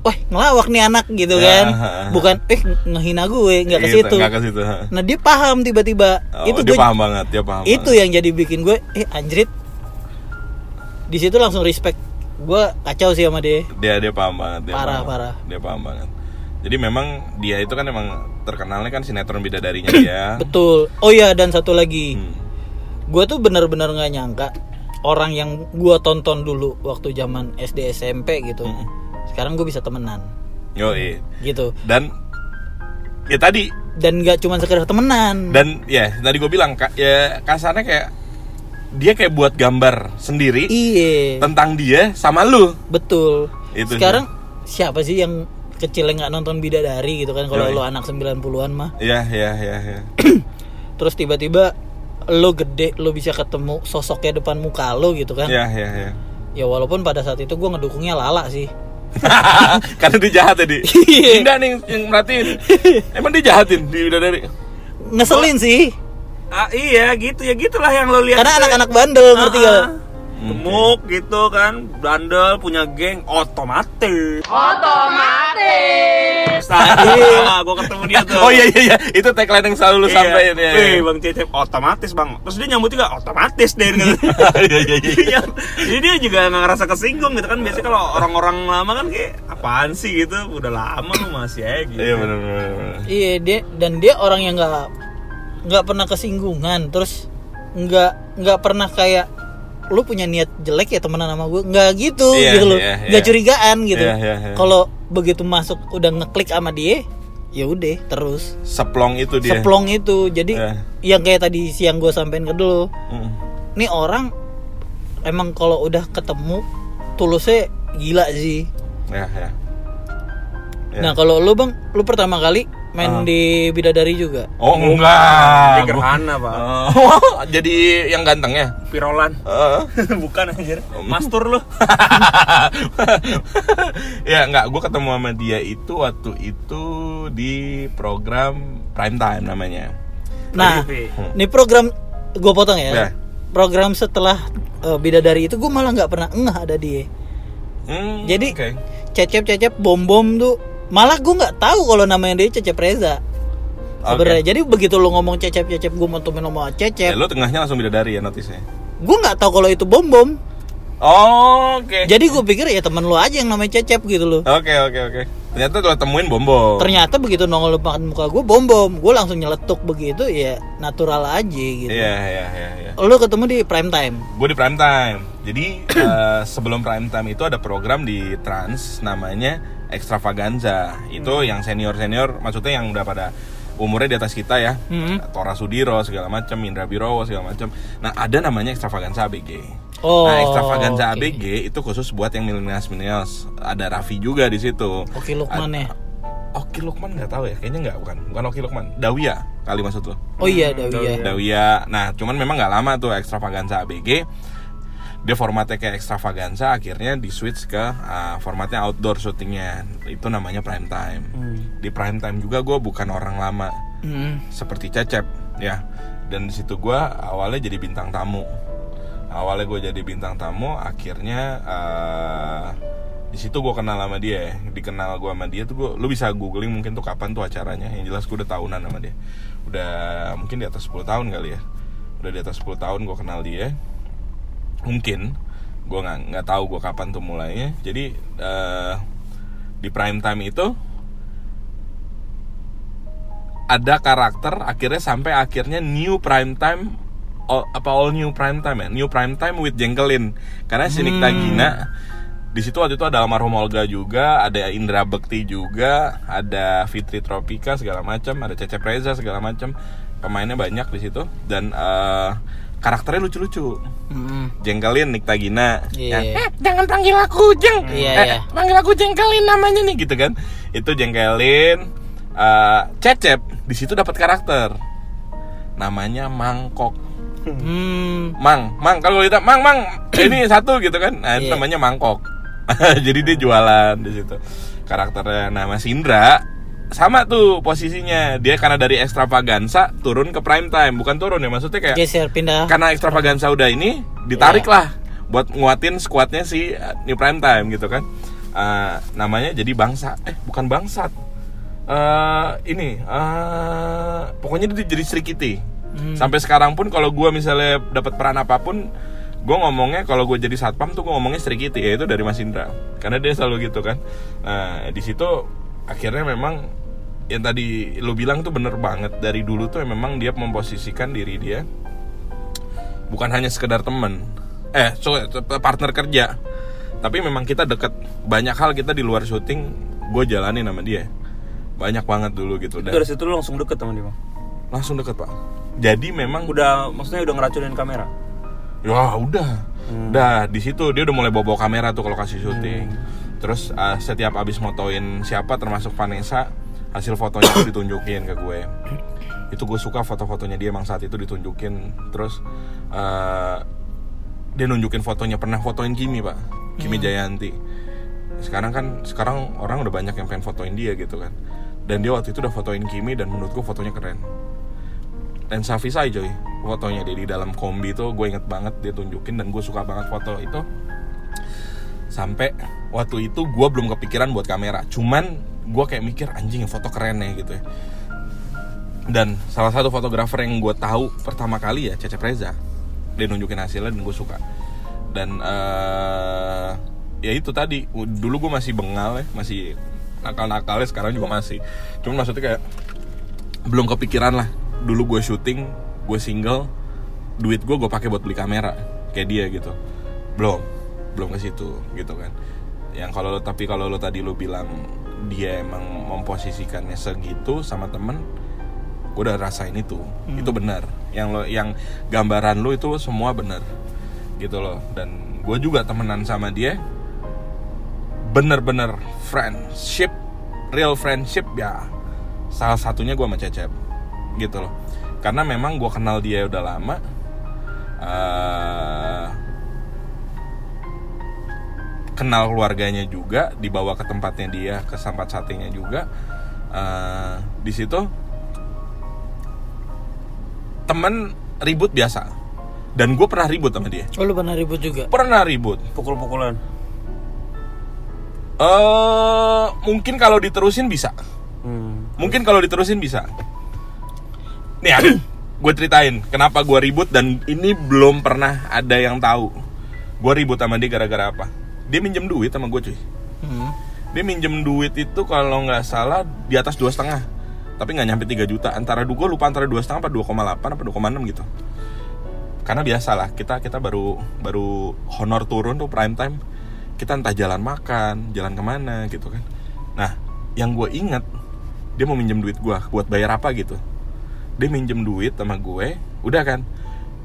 wah ngelawak nih anak gitu Ya, kan ha, ha. bukan eh ngehina gue nggak ke Gitu, situ nah dia paham tiba-tiba Oh, itu dia gue paham banget dia paham itu banget. yang jadi bikin gue eh anjrit di situ langsung respect gue kacau sih sama dia dia dia paham banget dia Parah, paham. parah. dia paham banget jadi memang dia itu kan emang terkenalnya kan sinetron bidadarinya dia betul oh iya dan satu lagi Hmm. gue tuh bener-bener nggak nyangka orang yang gue tonton dulu waktu zaman SD SMP gitu Hmm. Sekarang gue bisa temenan. Yoi. gitu. Dan ya tadi. Dan nggak cuma sekedar temenan. Dan ya tadi gue bilang ya kasarnya kayak dia kayak buat gambar sendiri iya. tentang dia sama lu. betul. Itu sekarang siapa sih yang kecil yang nggak nonton bidadari gitu kan? Kalau lo anak 90-an mah. Iya, iya, iya, iya. terus tiba-tiba lo gede lo bisa ketemu sosoknya depan muka lo gitu kan? Iya, iya, iya. ya walaupun pada saat itu gue ngedukungnya lala sih Karena dia jahat tadi. Iya. Indah nih yang merhatiin. Emang dia jahatin di bidadari. ngeselin sih Ah, iya gitu ya gitulah yang lo lihat. karena anak-anak bandel ngerti Ah, gak Gemuk gitu kan, bandel punya geng otomatis. Otomatis. Nah, gue ketemu dia tuh. Oh iya iya iya, itu tagline yang selalu lu Iya. sampaikan ya. Wih, Bang Cecep otomatis bang. Terus dia nyambut juga otomatis deh. gitu. Iya iya iya. Iya. Jadi dia juga nggak ngerasa kesinggung gitu kan. Biasanya kalau orang-orang lama kan kayak apaan sih gitu. Udah lama lu masih aja gitu. Iya benar benar. benar. iya dia dan dia orang yang nggak nggak pernah kesinggungan terus nggak nggak pernah kayak lu punya niat jelek ya temenan sama gue nggak gitu Iya, gitu loh iya, nggak iya. curigaan gitu Iya, iya, iya. kalau begitu masuk udah ngeklik sama dia ya udah terus Seplong itu dia. seplong itu jadi Iya. yang kayak tadi siang gue sampein ke dulu Mm. nih orang emang kalau udah ketemu tulusnya gila sih Ya ya. Ya. nah kalau lu bang lu pertama kali main Ah. di bidadari juga Oh enggak. gerhana pak. Oh, jadi yang ganteng ya? Pirolan. Heeh. Bukan anjir. Mastur lu. ya enggak, gue ketemu sama dia itu waktu itu di program prime time namanya. nah TV. Ini program gue potong ya. Ya. Program setelah eh, bidadari itu gue malah nggak pernah ngeh ada dia. Hmm, Jadi oke. cecep cecep bom bom tuh malah gue nggak tahu kalau namanya dia cecep Reza. Sebenarnya jadi begitu lo ngomong cecep cecep gue mau temen ngomong Ya, cecep, lo tengahnya langsung bidadari ya notisnya. gue nggak tahu kalau itu bom bom. Oh, oke. Jadi gue pikir ya temen lo aja yang namanya cecep gitu loh. Oke, oke, oke. Ternyata lo temuin bombo. Ternyata begitu nongol depan muka gue bom bom, gue langsung nyeletuk begitu ya natural aja gitu. Iya, iya, iya, iya. Lo ketemu di prime time. Gue di prime time. Jadi eh, sebelum prime time itu ada program di Trans namanya Extravaganza. Itu yang senior senior, maksudnya yang udah pada umurnya di atas kita ya. Mhm. Tora Sudiro segala macam, Indra Birowo segala macam. Nah ada namanya Extravaganza ABG. Oh, nah Extravaganza oke. ABG itu khusus buat yang millennials millennials. Ada Raffi juga di situ. Oke Lukman ya. Oki Lukman nggak tahu ya, kayaknya nggak bukan, bukan Oki Lukman, Dawia kali maksud lo. Oh iya Dawi ya. Dawia. Nah, cuman memang nggak lama tuh Extravaganza ABG. Dia formatnya kayak Extravaganza, akhirnya di switch ke uh, formatnya outdoor syutingnya. Itu namanya prime time. Di prime time juga gue bukan orang lama Hmm. seperti Cecep ya. Dan di situ gue awalnya jadi bintang tamu. Awalnya gue jadi bintang tamu, akhirnya uh, di situ gue kenal sama dia. Dikenal gue sama dia tuh gue, lu bisa googling mungkin tuh kapan tuh acaranya. Yang jelas gue udah tahunan sama dia. Udah mungkin di atas 10 tahun kali ya. Udah di atas 10 tahun gue kenal dia. Mungkin gue nggak nggak tahu gue kapan tuh mulainya. Jadi eh, di prime time itu ada karakter akhirnya sampai akhirnya new prime time all- apa all new prime time ya? New prime time with Jengkelin. Karena si Nikta Gina di situ waktu itu ada almarhum Olga juga ada Indra Bekti juga ada Fitri Tropika segala macam ada Cecep Reza segala macam. Pemainnya banyak di situ. Dan eh, karakternya lucu-lucu. Hmm. Jengkelin Nikta Gina Iya. yang, "Eh, jangan panggil aku Jeng. Iya, Eh, iya. panggil aku Jengkelin namanya nih gitu kan. Itu Jengkelin eh, Cecep. Di situ dapat karakter. Namanya Mangkok. Hmm. Mang Mang kalau kita Mang Mang. Ini satu gitu kan. Nah, itu Iya. namanya Mangkok. Jadi dia jualan di situ. Karakternya nama Sindra sama tuh posisinya. Dia karena dari extravaganza turun ke prime time. Bukan turun ya maksudnya kayak Geser pindah. karena extravaganza udah ini ditarik Iya. lah buat nguatin squadnya si uh, New Prime Time gitu kan. Uh, namanya jadi bangsa. Eh bukan bangsat. Eh ini eh pokoknya dia jadi Sri Kitty. Hmm. sampai sekarang pun kalau gue misalnya dapat peran apa pun gue ngomongnya kalau gue jadi satpam tuh gue ngomongnya Sri Kitty ya itu dari Mas Indra. Karena dia selalu gitu kan. Nah di situ akhirnya memang yang tadi lu bilang tuh bener banget. Dari dulu tuh memang dia memposisikan diri dia bukan hanya sekedar temen. Eh so, partner kerja. Tapi memang kita deket. Banyak hal kita di luar syuting gue jalanin sama dia. Banyak banget dulu gitu. Dan dari situ lu langsung deket sama dia bang? Langsung deket pak. Jadi memang udah maksudnya udah ngeracunin kamera? Ya udah. Udah di situ dia udah mulai bawa bawa kamera tuh kalau kasih syuting. Terus uh, setiap abis motoin siapa termasuk Vanessa hasil fotonya tuh ditunjukin ke gue. Itu gue suka foto-fotonya dia emang saat itu ditunjukin. Terus uh, dia nunjukin fotonya pernah fotoin Kimi pak. Kimi Jayanti. Sekarang kan sekarang orang udah banyak yang pengen fotoin dia gitu kan. Dan dia waktu itu udah fotoin Kimi dan menurut gue fotonya keren. Dan Savisai coy fotonya dia di dalam kombi tuh gue inget banget dia tunjukin dan gue suka banget foto itu sampai waktu itu gue belum kepikiran buat kamera. Cuman gue kayak mikir anjing foto keren ya gitu ya. Dan salah satu fotografer yang gue tahu pertama kali ya Cecep Reza. Dia nunjukin hasilnya dan gue suka. Dan eh, ya itu tadi. Dulu gue masih bengal ya masih nakal-nakalnya sekarang juga masih. Cuman maksudnya kayak belum kepikiran lah. Dulu gue syuting gue single duit gue gue pakai buat beli kamera kayak dia gitu. Belum belum ke situ gitu kan. Yang kalau lo tapi kalau lo tadi lo bilang dia emang memposisikannya segitu sama temen gue udah rasain itu. Itu benar. Yang lo yang gambaran lo itu semua benar gitu loh. Dan gue juga temenan sama dia bener-bener friendship real friendship ya salah satunya gue sama Cecep gitu loh. Karena memang gue kenal dia udah lama eh, kenal keluarganya juga dibawa ke tempatnya dia ke sampat satenya juga Eh, di situ temen ribut biasa. Dan gue pernah ribut sama dia. Oh lu pernah ribut juga? pernah ribut. Pukul-pukulan. Eh mungkin kalau diterusin bisa. Hmm. mungkin kalau diterusin bisa. Nih ya gue ceritain kenapa gue ribut dan ini belum pernah ada yang tahu. Gue ribut sama dia gara-gara apa dia minjem duit sama gue cuy. Hmm. dia minjem duit itu kalau nggak salah di atas dua setengah. Tapi nggak nyampe 3 juta. Antara gue lupa antara dua setengah apa 2,8 apa 2,6 gitu. Karena biasalah kita kita baru baru honor turun tuh prime time. Kita entah jalan makan jalan ke mana gitu kan. Nah yang gue inget dia mau minjem duit gue buat bayar apa gitu. Dia minjem duit sama gue udah kan.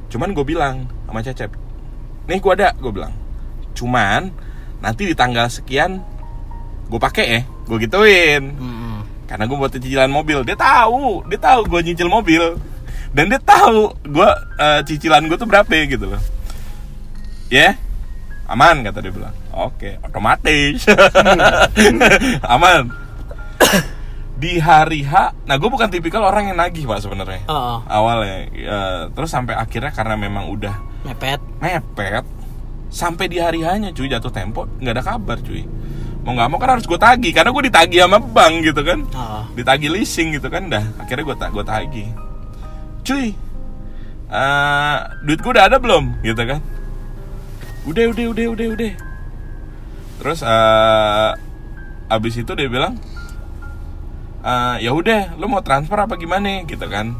Cuman gue bilang sama Cecep nih gue ada gue bilang. Cuman nanti di tanggal sekian gue pakai ya gue gituin. Hmm. karena gue buat cicilan mobil. Dia tahu dia tahu gue nyicil mobil. Dan dia tahu gue eh, cicilan gue tuh berapa gitu loh. Ya? Aman kata dia bilang. Oke otomatis. Aman. Di hari H nah gue bukan tipikal orang yang nagih pak sebenarnya. Oh, awalnya ya, terus sampai akhirnya karena memang udah mepet. mepet sampai di hari hanya cuy jatuh tempo nggak ada kabar cuy. Mau nggak mau kan harus gue tagih karena gue ditagih sama bank gitu kan. Oh. ditagih leasing gitu kan dah. Akhirnya gue tak gue tagih. Cuy eh, duit gue udah ada belum? Gitu kan. Udah udah udah udah udah. Terus eh, abis itu dia bilang "Eh, ya udah lo mau transfer apa gimana? Gitu kan.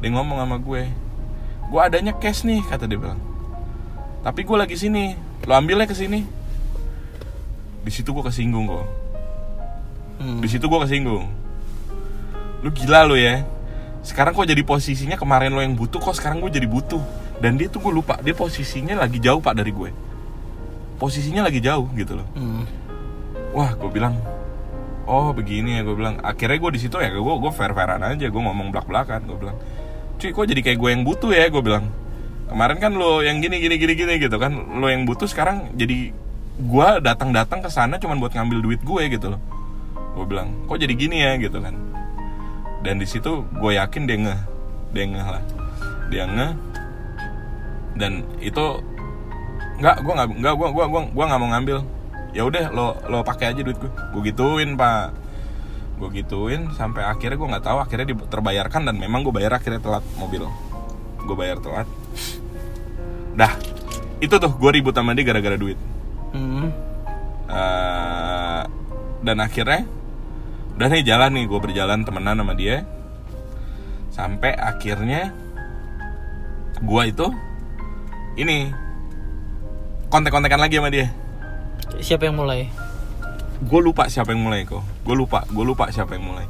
Dia ngomong sama gue gue adanya cash nih kata dia bilang tapi gue lagi sini. Lo ambilnya ke sini. Di situ gue kesinggung kok. Hmm. di situ gue kesinggung. Lu gila lu ya. Sekarang kok jadi posisinya kemarin lo yang butuh kok sekarang gue jadi butuh. Dan dia tuh gue lupa dia posisinya lagi jauh pak dari gue. Posisinya lagi jauh gitu loh. Hmm. wah gue bilang oh begini ya gue bilang. Akhirnya gue di situ ya gue gue fair fairan aja gue ngomong belak belakan gue bilang cuy kok jadi kayak gue yang butuh ya? gue bilang kemarin kan lo yang gini gini gini gini gitu kan. Lo yang butuh sekarang jadi gue datang datang ke sana cuman buat ngambil duit gue gitu loh. Gue bilang kok jadi gini ya? gitu kan. Dan di situ gue yakin dia ngeh dia ngeh lah. Dia ngeh. Dan itu nggak gue nggak nggak gue gue gue gue nggak mau ngambil. Ya udah lo lo pakai aja duit gue gue gituin pak. Gue gituin sampai akhirnya gue nggak tahu akhirnya terbayarkan dan memang gue bayar akhirnya telat mobil. Gue bayar telat dah. Itu tuh gue ribut sama dia gara-gara duit. Hmm. Eh, dan akhirnya udah nih jalan nih gue berjalan temenan sama dia. Sampai akhirnya gue itu ini kontek-kontekan lagi sama dia. Siapa yang mulai? gue lupa siapa yang mulai kok. Gue lupa gue lupa siapa yang mulai.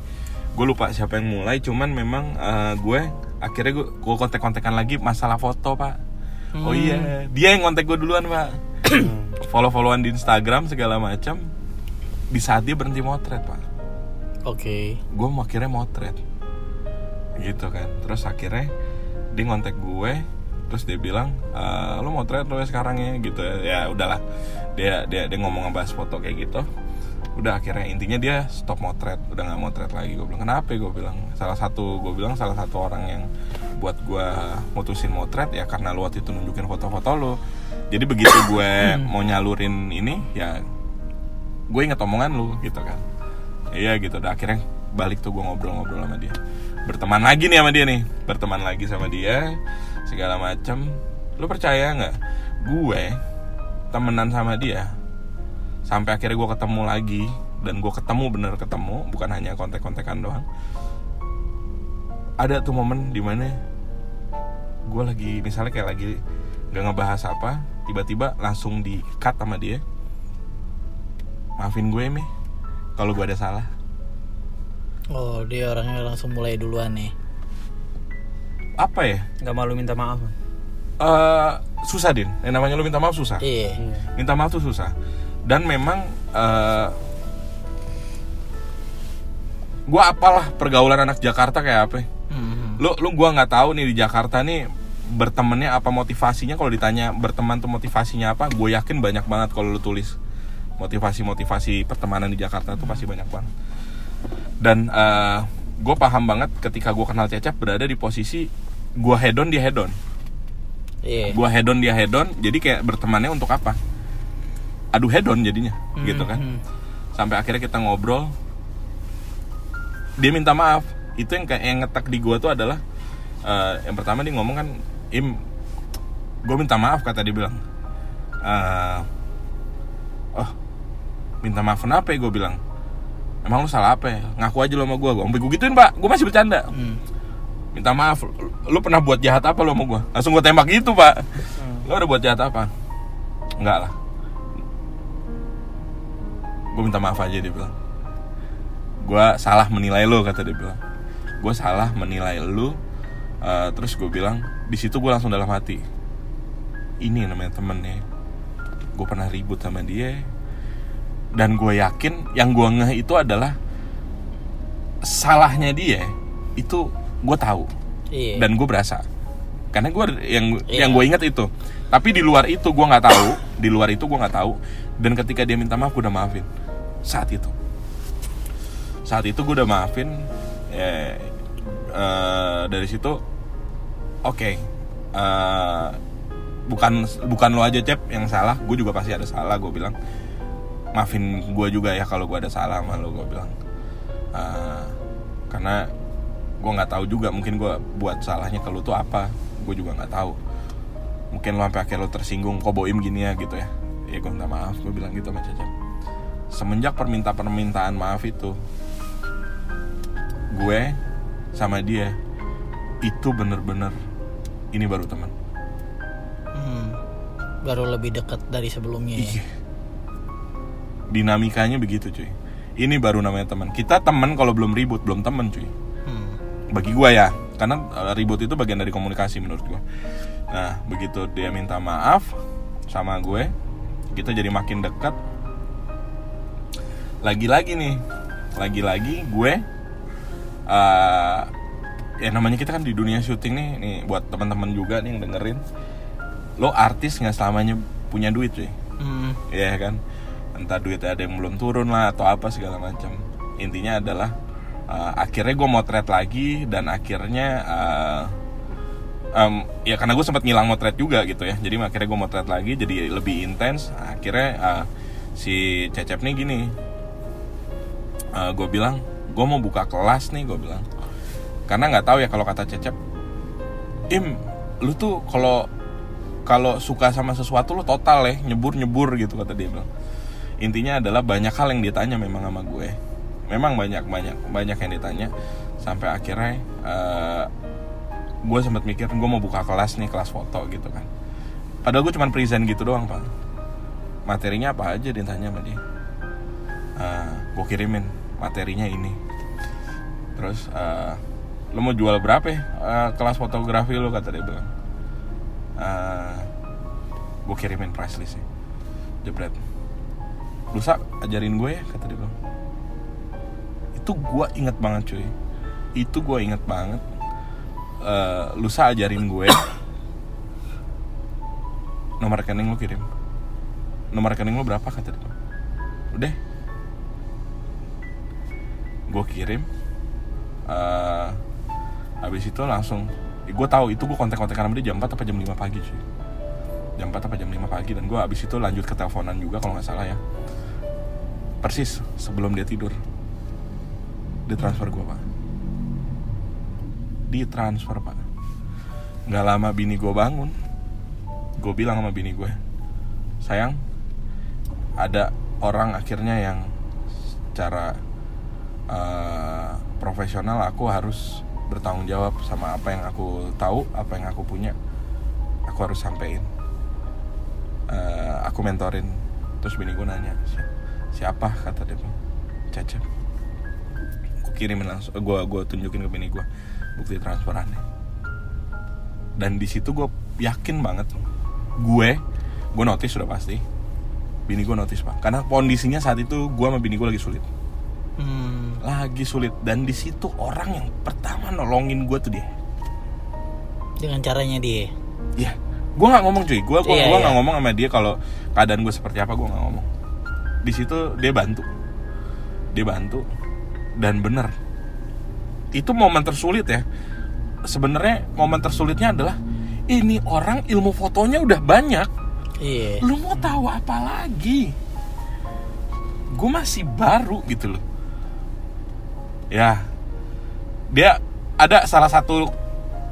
Gue lupa siapa yang mulai cuman memang eh, gue akhirnya gue gue kontek kontekan lagi masalah foto pak oh iya dia yang kontek gue duluan pak. Follow followan di Instagram segala macam di saat dia berhenti motret pak. Oke. gue mau akhirnya motret. Gitu kan. Terus akhirnya dia ngontek gue terus dia bilang "Eh, lo motret lo ya sekarang ya gitu ya. Ya udahlah. Dia dia dia ngomong ngebahas foto kayak gitu udah akhirnya intinya dia stop motret udah nggak motret lagi. Gue bilang kenapa gue bilang salah satu gue bilang salah satu orang yang buat gue mutusin motret ya karena lu waktu itu nunjukin foto-foto lo jadi begitu gue mau nyalurin ini ya gue inget omongan lu gitu kan. Iya gitu. Udah akhirnya balik tuh gue ngobrol-ngobrol sama dia. Berteman lagi nih sama dia nih. Berteman lagi sama dia segala macem. Lu percaya nggak? Gue temenan sama dia sampai akhirnya gue ketemu lagi dan gue ketemu bener ketemu bukan hanya kontek-kontekan doang. Ada tuh momen di mana gue lagi misalnya kayak lagi nggak ngebahas apa tiba-tiba langsung di cut sama dia. Maafin gue mi kalau gue ada salah. Oh, dia orangnya langsung mulai duluan nih. apa ya? Nggak malu minta maaf. Eh susah din. Yang namanya lu minta maaf susah. Iya. minta maaf tuh susah dan memang eh gue apalah pergaulan anak Jakarta kayak apa. Hmm. lu lu gua nggak tahu nih di Jakarta nih bertemannya apa motivasinya kalau ditanya berteman tuh motivasinya apa gue yakin banyak banget kalau lu tulis motivasi motivasi pertemanan di Jakarta tuh pasti banyak banget dan gue paham banget ketika gue kenal Cecep berada di posisi gue hedon dia hedon Iya. gue hedon dia hedon jadi kayak bertemannya untuk apa adu hedon jadinya gitu kan. Hmm. sampai akhirnya kita ngobrol. Dia minta maaf. Itu yang kayak yang ngetak di gua tuh adalah eh, yang pertama dia ngomong kan im gue minta maaf kata dia bilang. Eh, oh minta maaf kenapa ya? gue bilang. Emang lu salah apa ya? Ngaku aja lo sama gue gue sampai gue gituin pak. Gue masih bercanda. Hmm. minta maaf lu pernah buat jahat apa lo sama gue langsung gue tembak gitu pak. Lo udah buat jahat apa? Enggak lah gue minta maaf aja dia bilang. Gue salah menilai lo kata dia bilang. Gue salah menilai lu Eh, terus gue bilang di situ gue langsung dalam hati ini namanya temennya gue pernah ribut sama dia. Dan gue yakin yang gue ngeh itu adalah salahnya dia itu gue tahu. Iya. dan gue berasa. Karena gue yang Iya. yang gue ingat itu. Tapi di luar itu gue nggak tahu di luar itu gue nggak tahu. Dan ketika dia minta maaf gue udah maafin saat itu. Saat itu gue udah maafin ya, eh, dari situ oke eh, bukan bukan lo aja cep yang salah gue juga pasti ada salah gue bilang. Maafin gue juga ya kalau gue ada salah sama lo gue bilang. Eh, karena gue nggak tahu juga mungkin gue buat salahnya ke lu tuh apa gue juga nggak tahu. Mungkin lo sampai akhir lo tersinggung kok boim gini ya gitu ya. Ya gue minta maaf gue bilang gitu sama Cecep semenjak perminta permintaan maaf itu gue sama dia itu bener-bener ini baru teman Hmm. Baru lebih dekat dari sebelumnya. ya. Iya. dinamikanya begitu cuy ini baru namanya teman kita teman kalau belum ribut belum teman cuy Hmm. bagi gua ya karena eh, ribut itu bagian dari komunikasi menurut gua nah begitu dia minta maaf sama gue kita jadi makin dekat lagi-lagi nih. Lagi-lagi gue eh ya namanya kita kan di dunia syuting nih nih buat teman-teman juga nih yang dengerin. Lo artis nggak selamanya punya duit cuy. Hmm. ya kan? Entah duitnya ada yang belum turun lah atau apa segala macam. Intinya adalah uh, akhirnya gue motret lagi dan akhirnya uh, um, ya karena gue sempat ngilang motret juga gitu ya. Jadi akhirnya gue motret lagi jadi lebih intens. Akhirnya uh, si Cecep nih gini gue bilang gue mau buka kelas nih gue bilang. Karena nggak tahu ya kalau kata Cecep im lu tuh kalau kalau suka sama sesuatu lo total ya nyebur nyebur gitu kata dia bilang. Intinya adalah banyak hal yang ditanya memang sama gue. Memang banyak banyak banyak yang ditanya. Sampai akhirnya eh, gue sempat mikir gue mau buka kelas nih kelas foto gitu kan. Padahal gue cuma present gitu doang pak. Materinya apa aja ditanya sama dia. Gue kirimin materinya ini. Terus eh, lo mau jual berapa ya Eh, kelas fotografi lo kata dia bilang. Gue kirimin price listnya jebret. Lusa ajarin gue ya kata dia bilang. Itu gue inget banget cuy. Itu gue inget banget. Eh, lusa ajarin gue nomor rekening lu kirim. Nomor rekening lu berapa kata dia udah gue kirim eh habis itu langsung gue tahu itu gue kontak-kontak sama dia jam 4 apa jam 5 pagi cuy. Jam 4 apa jam 5 pagi dan gue habis itu lanjut ke teleponan juga kalau nggak salah ya. Persis sebelum dia tidur. Dia transfer gue pak. Di transfer pak. Nggak lama bini gue bangun gue bilang sama bini gue sayang ada orang akhirnya yang secara eh, profesional aku harus bertanggung jawab sama apa yang aku tahu apa yang aku punya. Aku harus sampein. Eh, aku mentorin. Terus bini gue nanya "Si- siapa? kata dia Cecep. Gue kirimin langsung gue gue tunjukin ke bini gue bukti transferannya. Dan di situ gue yakin banget gue gue notice sudah pasti bini gue notice pak. Karena kondisinya saat itu gue sama bini gue lagi sulit Hmm. lagi sulit. Dan di situ orang yang pertama nolongin gue tuh dia. Dengan caranya dia. ya gue nggak ngomong cuy. Gue gue Iya, iya. nggak ngomong sama dia kalau keadaan gue seperti apa gue nggak ngomong. Di situ dia bantu. Dia bantu. Dan bener. Itu momen tersulit ya. Sebenarnya momen tersulitnya adalah ini orang ilmu fotonya udah banyak. Iya. lu mau tahu apa lagi? Gue masih baru gitu loh ya dia ada salah satu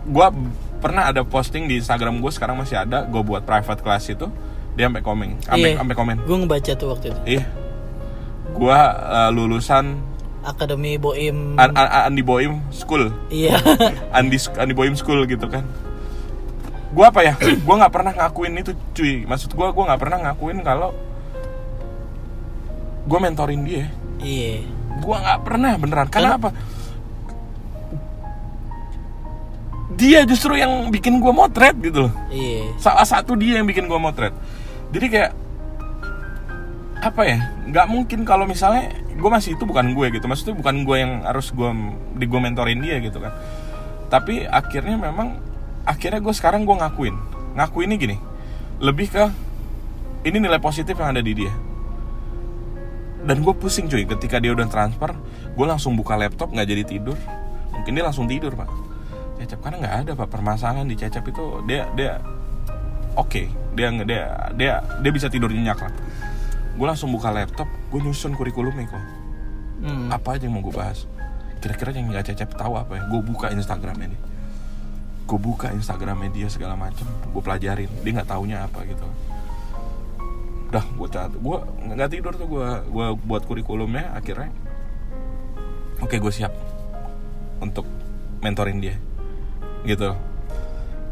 gue pernah ada posting di Instagram gue sekarang masih ada gue buat private class itu dia sampai komen sampai Iya. sampai komen Gue ngebaca tuh waktu itu. iya gue uh, lulusan Akademi Boim. An- An- Andi Boim School Iya. Andi Andi Boim School gitu kan gue apa ya gue nggak pernah ngakuin itu cuy maksud gue gue nggak pernah ngakuin kalau gue mentorin dia iya. Gue nggak pernah beneran. Karena apa? Dia justru yang bikin gue motret gitu loh. Iya. salah satu dia yang bikin gue motret. Jadi kayak apa ya? Nggak mungkin kalau misalnya gue masih itu bukan gue gitu. Maksudnya bukan gue yang harus gue di gue mentorin dia gitu kan. Tapi akhirnya memang akhirnya gue sekarang gue ngakuin. Ngakuinnya gini lebih ke ini nilai positif yang ada di dia dan gue pusing cuy. Ketika dia udah transfer gue langsung buka laptop nggak jadi tidur. Mungkin dia langsung tidur pak. Cecep karena nggak ada pak permasalahan di cecep itu. Dia dia oke. Dia nge- dia dia dia bisa tidur nyenyak lah. Gue langsung buka laptop gue nyusun kurikulumnya kok Hmm. apa aja yang mau gue bahas? Kira-kira yang nggak cecep tahu apa ya? Gue buka instagramnya dia gue buka instagramnya dia segala macem gue pelajarin. Dia nggak taunya apa gitu udah gue catat gue nggak tidur tuh gue gue buat kurikulumnya akhirnya. Oke gue siap untuk mentorin dia gitu.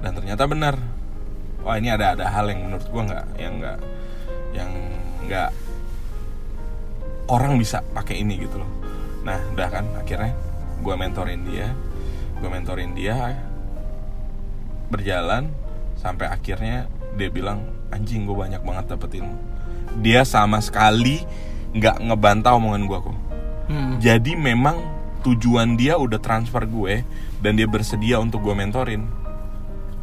Dan ternyata benar. Wah ini ada ada hal yang menurut gue nggak yang nggak yang nggak orang bisa pakai ini gitu loh. Nah udah kan akhirnya gue mentorin dia gue mentorin dia berjalan sampai akhirnya dia bilang anjing gue banyak banget dapet ilmu dia sama sekali nggak ngebantah omongan gue kok Hmm. jadi memang tujuan dia udah transfer gue dan dia bersedia untuk gue mentorin.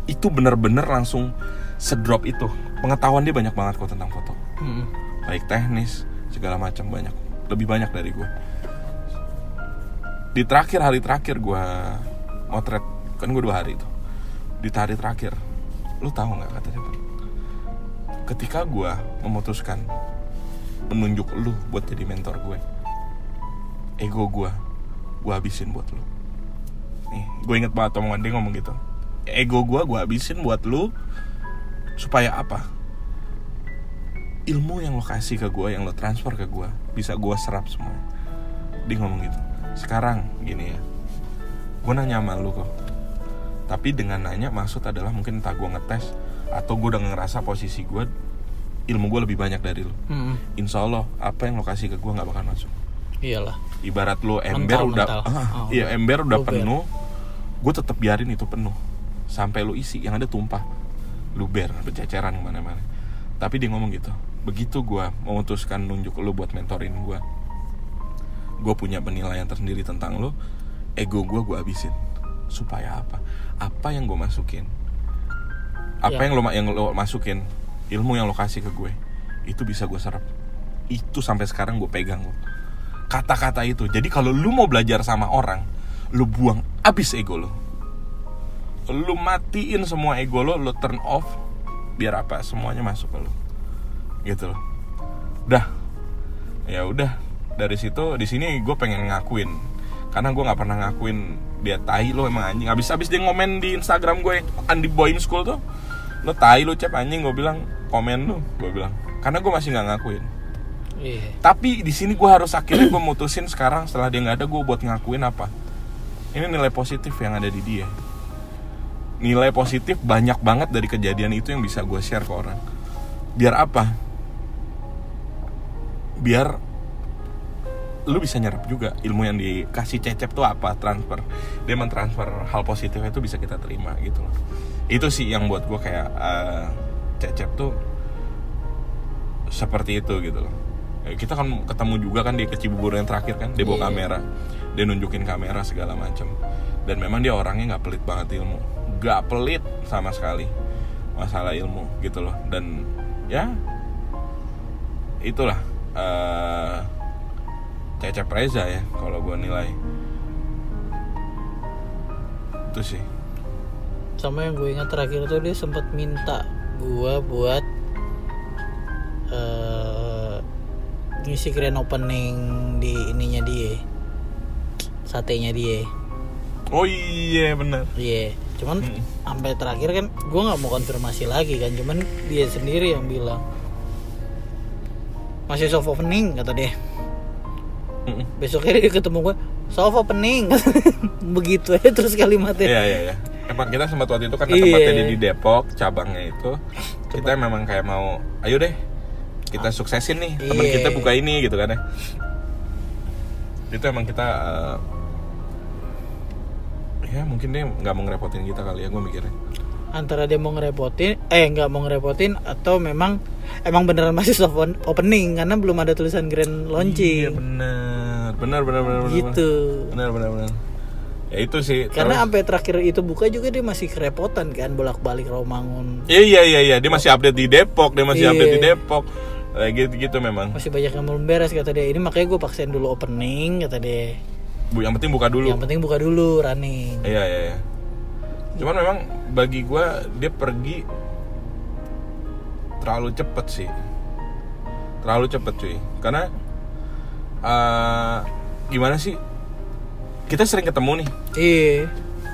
Itu bener-bener langsung sedrop itu. Pengetahuan dia banyak banget kok tentang foto. Hmm. baik teknis segala macam banyak. Lebih banyak dari gue di terakhir hari terakhir gue motret kan gue dua hari itu. Di hari terakhir. Lu tahu nggak kata dia? Ketika gue memutuskan menunjuk lu buat jadi mentor gue ego gue gue habisin buat lu. Nih gue inget banget omongan dia ngomong gitu. Ego gue gue habisin buat lu supaya apa? Ilmu yang lo kasih ke gue yang lo transfer ke gue bisa gue serap semua. Dia ngomong gitu. Sekarang gini ya. Gue nanya sama lu kok. Tapi dengan nanya maksud adalah mungkin entah gue ngetes atau gue udah ngerasa posisi gue ilmu gue lebih banyak dari lo Hmm. insya Allah apa yang lo kasih ke gue nggak bakal masuk. Iyalah. Ibarat lu ember Mental, udah mental. Oh, iya ember udah Luber. penuh gue tetap biarin itu penuh. Sampai lu isi yang ada tumpah. Luber berceceran ke mana-mana. Tapi dia ngomong gitu begitu gue memutuskan nunjuk lu buat mentorin gue gue punya penilaian tersendiri tentang lu ego gue gue habisin. Supaya apa? Apa yang gue masukin apa Ya. yang lo yang lo masukin ilmu yang lo kasih ke gue itu bisa gue serap. Itu sampai sekarang gue pegang lo. Kata-kata itu. Jadi kalau lu mau belajar sama orang lu buang abis ego lo. Lu matiin semua ego lo lu turn off biar apa? Semuanya masuk ke lo gitu loh. Dah. Ya udah. Dari situ di sini gue pengen ngakuin. Karena gue nggak pernah ngakuin dia tai lo emang anjing. Habis habis dia ngomen di Instagram gue Andi Boy in School tuh lo tai lo cep anjing gue bilang komen lo gue bilang. Karena gue masih nggak ngakuin. Iya. Tapi di sini gue harus akhirnya gue mutusin sekarang setelah dia nggak ada gue buat ngakuin apa? Ini nilai positif yang ada di dia. Nilai positif banyak banget dari kejadian itu yang bisa gue share ke orang. Biar apa? Biar lu bisa nyerap juga ilmu yang dikasih cecep tuh apa transfer. Dia mentransfer hal positif itu bisa kita terima gitu loh. Itu sih yang buat gue kayak eh, cecep tuh seperti itu gitu loh. Eh, kita kan ketemu juga kan di ke Cibubur yang terakhir kan dia bawa Iya. kamera dia nunjukin kamera segala macam dan memang dia orangnya nggak pelit banget ilmu. Nggak pelit sama sekali masalah ilmu gitu loh. Dan ya itulah eh Cecep Reza ya kalau gue nilai. Itu sih. Sama yang gue ingat terakhir tuh dia sempat minta gue buat eh ngisi grand opening di ininya dia. Satenya dia. Oh iya benar iya cuman Hmm. sampai terakhir kan gue nggak mau konfirmasi lagi kan cuman dia sendiri yang bilang masih soft opening kata dia Mm-mm. besoknya dia ketemu gue soft opening begitu aja terus kalimatnya Iya iya iya. Emang kita sempat waktu itu kan Iya. tempatnya dia di Depok, cabangnya itu. Kita memang kayak mau, ayo deh, kita suksesin nih. Temen Iya. kita buka ini gitu kan ya. Itu emang kita eh, ya mungkin dia nggak mau ngerepotin kita kali ya gue mikirnya. Antara dia mau ngerepotin eh nggak mau ngerepotin atau memang emang beneran masih soft opening karena belum ada tulisan grand Iya launching benar, benar benar benar benar. gitu Benar benar benar. Ya itu sih. karena terus- sampai terakhir itu buka juga dia masih kerepotan kan bolak balik Rawamangun Iya iya iya iya, dia masih update di Depok, dia masih Iya. update di Depok. Kayak gitu gitu memang. masih banyak yang belum beres kata dia ini makanya gue paksain dulu opening kata dia Bu, yang penting buka dulu. yang penting buka dulu running Iya iya iya. Cuman memang bagi gua dia pergi terlalu cepet sih. Terlalu cepet cuy. Karena eh, gimana sih? Kita sering ketemu nih. iya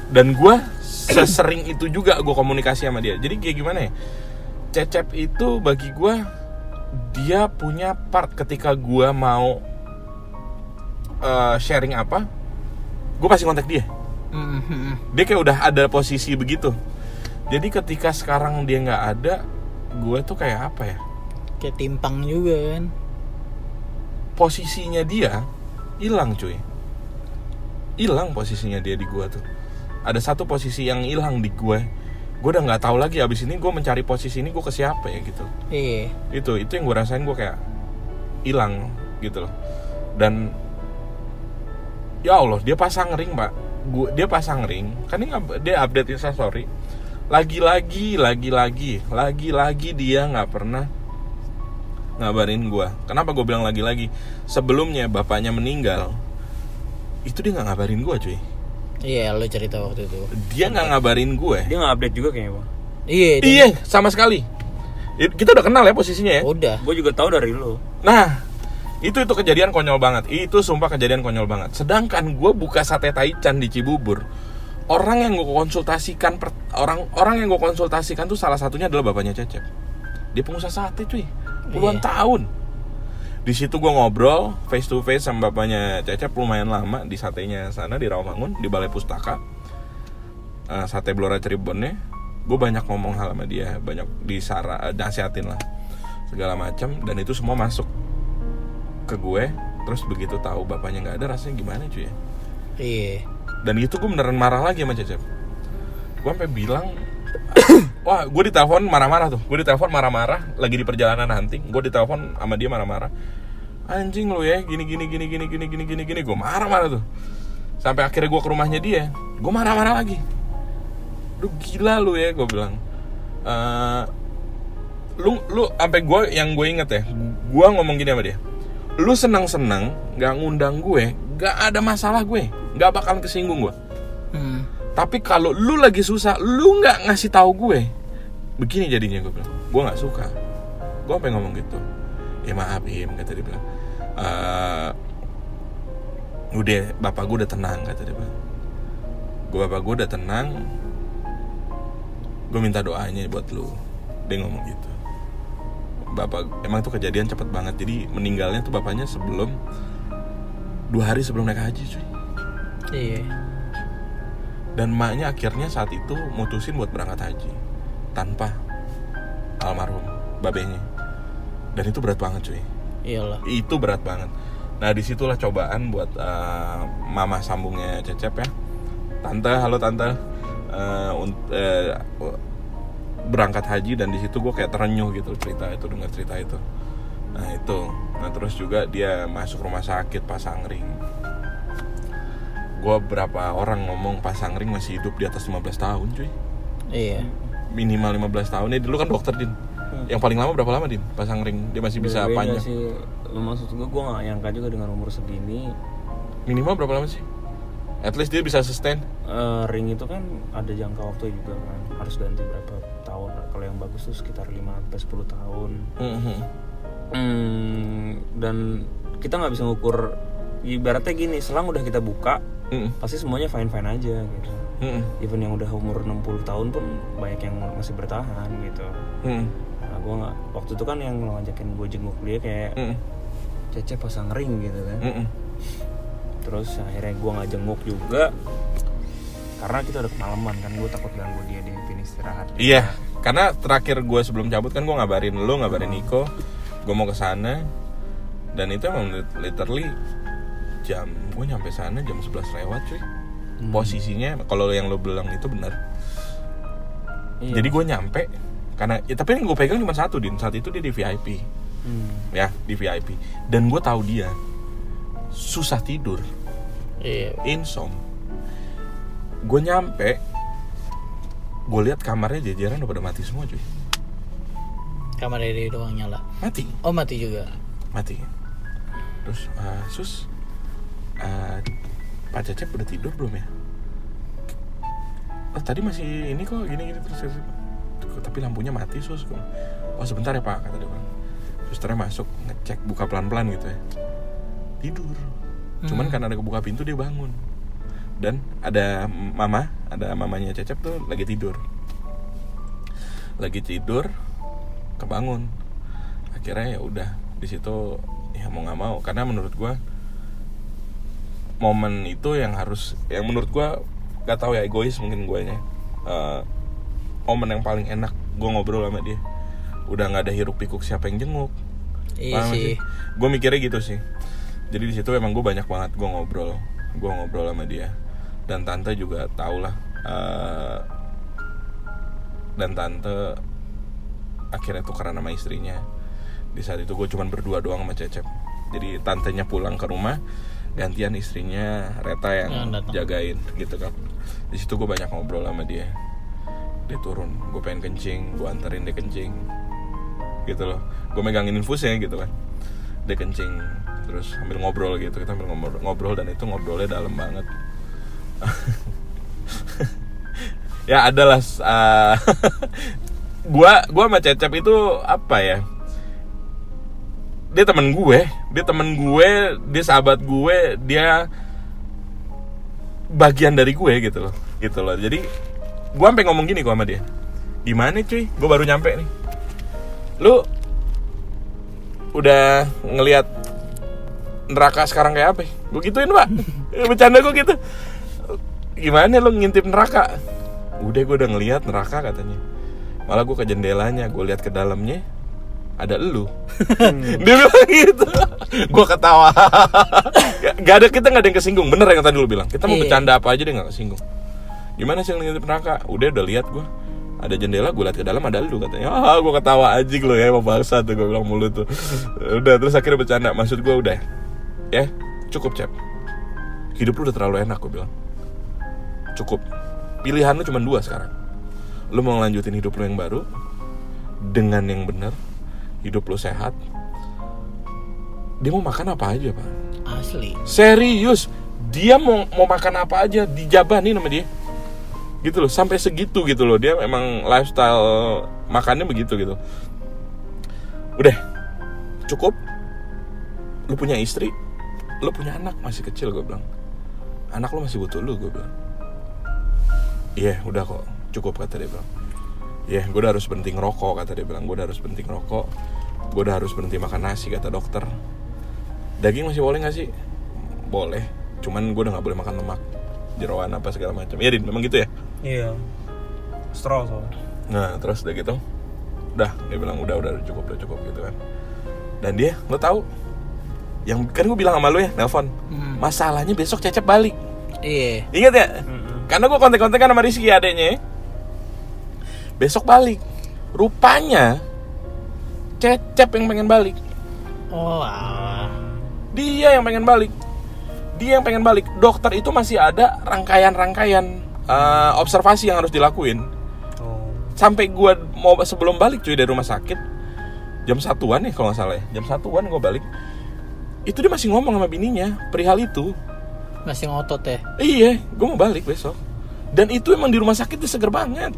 Dan gua sesering itu juga gua komunikasi sama dia. Jadi kayak gimana ya? Cecep itu bagi gua dia punya part ketika gua mau eh, sharing apa, gue pasti kontak dia. Dia kayak udah ada posisi begitu. Jadi ketika sekarang dia nggak ada gue tuh kayak apa ya? Kayak timpang juga kan. Posisinya dia hilang cuy. Hilang posisinya dia di gue tuh. Ada satu posisi yang hilang di gue gue udah nggak tahu lagi abis ini gue mencari posisi ini gue ke siapa ya gitu. Iya. Itu itu yang gue rasain gue kayak hilang gitu loh. Dan ya Allah dia pasang ring pak gua dia pasang ring kan ini nggak- dia update instastory lagi-lagi lagi-lagi lagi-lagi dia nggak pernah ngabarin gue kenapa gue bilang lagi-lagi? Sebelumnya bapaknya meninggal itu dia nggak ngabarin gue cuy. Iya lo cerita waktu itu. Dia nggak ngabarin gue Dia nggak update juga kayaknya bang. iya dia- iya sama sekali. It- kita udah kenal ya posisinya ya. Udah. Gue juga tahu dari lo. Nah, itu itu kejadian konyol banget. Itu sumpah kejadian konyol banget. Sedangkan gue buka sate taichan di Cibubur. Orang yang gue konsultasikan per- orang orang yang gue konsultasikan tuh salah satunya adalah bapaknya Cecep. Dia pengusaha sate cuy. Puluhan Iya. tahun. Di situ gue ngobrol face to face sama bapaknya Cecep lumayan lama di satenya sana di Rawamangun di Balai Pustaka. Eh, sate Blora Cirebonnya. Gue banyak ngomong hal sama dia, banyak disara, eh, nasihatin lah segala macam dan itu semua masuk ke gue terus begitu tahu bapaknya nggak ada rasanya gimana cuy? Ya iya. Dan itu gue beneran marah lagi sama Cecep. Gue sampai bilang wah gue ditelepon marah-marah tuh. Gue ditelepon marah-marah lagi di perjalanan hunting gue ditelepon sama dia marah-marah. Anjing lu ya gini gini gini gini gini gini gini gini. Gue marah-marah tuh. Sampai akhirnya gue ke rumahnya dia gue marah-marah lagi. Lu gila lu ya gue bilang. Eh, lu lu sampai gue yang gue inget ya gue ngomong gini sama dia lu senang senang nggak ngundang gue nggak ada masalah gue nggak bakalan kesinggung gue. Hmm. tapi kalau lu lagi susah lu nggak ngasih tahu gue begini jadinya gue bilang. Gue nggak suka. Gue sampai ngomong gitu. Ya maaf im kata dia bilang. "Eh, udah bapak gue udah tenang kata dia bilang. Gue bapak gue udah tenang. Gue minta doanya buat lu. Dia ngomong gitu bapak emang tuh kejadian cepet banget. Jadi meninggalnya tuh bapaknya sebelum dua hari sebelum naik haji cuy. Iya. Dan emaknya akhirnya saat itu mutusin buat berangkat haji tanpa almarhum babenya. Dan itu berat banget cuy. Iyalah. Itu berat banget. Nah di situlah cobaan buat eh, mama sambungnya cecep ya. Tante halo tante. Un- eh, berangkat haji dan di situ gue kayak terenyuh gitu cerita itu dengar cerita itu. Nah itu. Nah terus juga dia masuk rumah sakit pasangring gue berapa orang ngomong pasangring masih hidup di atas 15 tahun cuy. Iya. Minimal 15 tahun. Ya dulu kan dokter din. Yang paling lama berapa lama din? Pasangring dia masih bisa Beda-beda panjang. sih. Maksud gue gue gak nyangka juga dengan umur segini. Minimal berapa lama sih at least dia bisa sustain eh, ring itu kan ada jangka waktu juga kan harus ganti berapa tahun kalau yang bagus tuh sekitar 5-10 tahun Mhm. Hmm, dan kita nggak bisa ngukur ibaratnya gini selang udah kita buka Mhm. pasti semuanya fine fine aja gitu Mhm. even yang udah umur 60 tahun pun banyak yang masih bertahan gitu Mhm. nah gue nggak waktu itu kan yang ngajakin gue jenguk dia kayak Mhm. cece pasang ring gitu kan Mhm. Terus akhirnya gue nggak jenguk juga karena kita udah kemalaman kan gue takut ganggu dia di pin istirahat Iya, karena terakhir gue sebelum cabut kan gue ngabarin lu, ngabarin Niko, gue mau ke sana dan itu emang lit- literally jam gue nyampe sana jam 11 lewat cuy. Posisinya kalau yang lu bilang itu benar. Iya. Jadi gue nyampe karena ya, tapi yang gue pegang cuma satu din saat itu dia di VIP Hmm. ya di VIP dan gue tahu dia susah tidur iya. Insom. Gue nyampe gue lihat kamarnya jajaran udah pada mati semua cuy. Kamar dia doang nyala. Mati? Oh mati juga. Mati. Terus eh, sus eh, pak cecep udah tidur belum ya? Oh tadi masih ini kok gini gini terus tapi lampunya mati sus. Oh sebentar ya pak kata dia bilang. Susternya masuk ngecek buka pelan pelan gitu ya. Tidur cuman karena ada kebuka pintu dia bangun. Dan ada mama ada mamanya cecep tuh lagi tidur. Lagi tidur kebangun. Akhirnya ya udah di situ ya mau nggak mau. Karena menurut gua momen itu yang harus yang menurut gua gak tahu ya egois mungkin guanya Eh, momen yang paling enak gua ngobrol sama dia. Udah nggak ada hiruk pikuk siapa yang jenguk. Iya sih. gue mikirnya gitu sih jadi di situ emang gue banyak banget gue ngobrol gue ngobrol sama dia. Dan tante juga tau lah eh, dan tante akhirnya tukeran sama istrinya. Di saat itu gue cuman berdua doang sama Cecep. Jadi tantenya pulang ke rumah gantian istrinya Reta yang Yang datang. jagain gitu kan. Di situ gue banyak ngobrol sama dia. Dia turun gue pengen kencing gue anterin dia kencing gitu loh. Gue megangin infusnya gitu kan dia kencing terus sambil ngobrol gitu kita sambil ngobrol, ngobrol dan itu ngobrolnya dalam banget. Ya adalah uh, gua gua sama Cecep itu apa ya? Dia temen gue dia temen gue dia sahabat gue dia bagian dari gue gitu loh gitu loh. Jadi gua sampai ngomong gini gua sama dia. Gimana cuy? Gue baru nyampe nih. Lu udah ngelihat neraka sekarang kayak apa? Gue gituin pak, bercanda gue gitu. Gimana lu ngintip neraka? Udah gue udah ngelihat neraka katanya. Malah gue ke jendelanya, gue lihat ke dalamnya. ada elu dia bilang gitu gue ketawa gak ada kita nggak ada yang kesinggung bener yang tadi lu bilang kita mau Iya. bercanda apa aja dia nggak kesinggung gimana sih ngeliat neraka udah udah lihat gue ada jendela gue lihat ke dalam ada elu katanya. Ah gue ketawa anjing lo ya emang bangsa tuh gue bilang mulut tuh. Udah terus akhirnya bercanda. Maksud gue udah ya cukup cep. Hidup lu udah terlalu enak gue bilang. Cukup. Pilihan lu cuma dua sekarang. Lu mau lanjutin hidup lu yang baru dengan yang benar hidup lu sehat. Dia mau makan apa aja pak? Asli. Serius. Dia mau mau makan apa aja dijabanin sama dia gitu loh sampai segitu gitu loh. Dia memang lifestyle makannya begitu gitu. Udah cukup. Lu punya istri lu punya anak masih kecil gue bilang. Anak lu masih butuh lu gue bilang. Iya udah kok cukup kata dia bilang. Iya gue udah harus berhenti ngerokok kata dia bilang. Gue udah harus berhenti ngerokok. Gue udah harus berhenti makan nasi kata dokter. Daging masih boleh nggak sih? Boleh cuman gue udah nggak boleh makan lemak jeroan apa segala macam. Ya din memang gitu ya Iya. Straw soalnya. nah terus udah gitu udah dia bilang udah udah cukup udah cukup gitu kan. Dan dia lo tahu yang kan gue bilang sama lo ya nelpon Hmm. masalahnya besok cecep balik. Iya. Ingat ya? Karena gue kontek-kontekan sama Rizky adeknya. Besok balik. Rupanya cecep yang pengen balik. Oh dia yang pengen balik. Dia yang pengen balik. Dokter itu masih ada rangkaian-rangkaian eh, observasi yang harus dilakuin. Oh. sampai gua mau sebelum balik cuy dari rumah sakit jam satuan nih kalau nggak salah ya. Jam satuan gue balik itu dia masih ngomong sama bininya perihal itu. Masih ngotot ya? Iya gue mau balik besok. Dan itu emang di rumah sakit itu seger banget.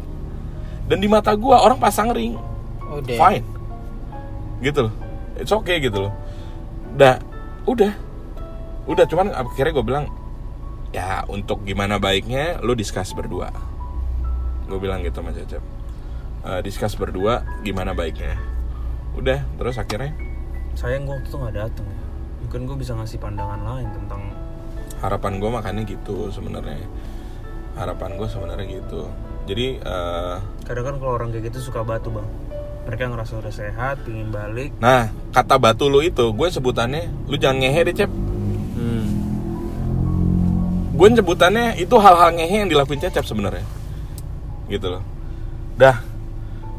Dan di mata gua orang pasang ring. Udah fine. Gitu loh. It's okay gitu loh. Udah udah. Udah cuman akhirnya gue bilang ya untuk gimana baiknya lo discuss berdua gue bilang gitu sama Cecep Eh, discuss berdua gimana baiknya udah terus akhirnya Sayang gue waktu itu nggak datang ya. Mungkin gue bisa ngasih pandangan lain tentang harapan gue makanya gitu sebenarnya harapan gue sebenarnya gitu jadi eh, kadang kan kalau orang kayak gitu suka batu bang. Mereka ngerasa udah sehat, pingin balik. nah kata batu lu itu gue sebutannya lu jangan ngehe deh cep. Gue sebutannya itu hal-hal ngehe yang dilakuin Cecep sebenarnya. Gitu loh. Dah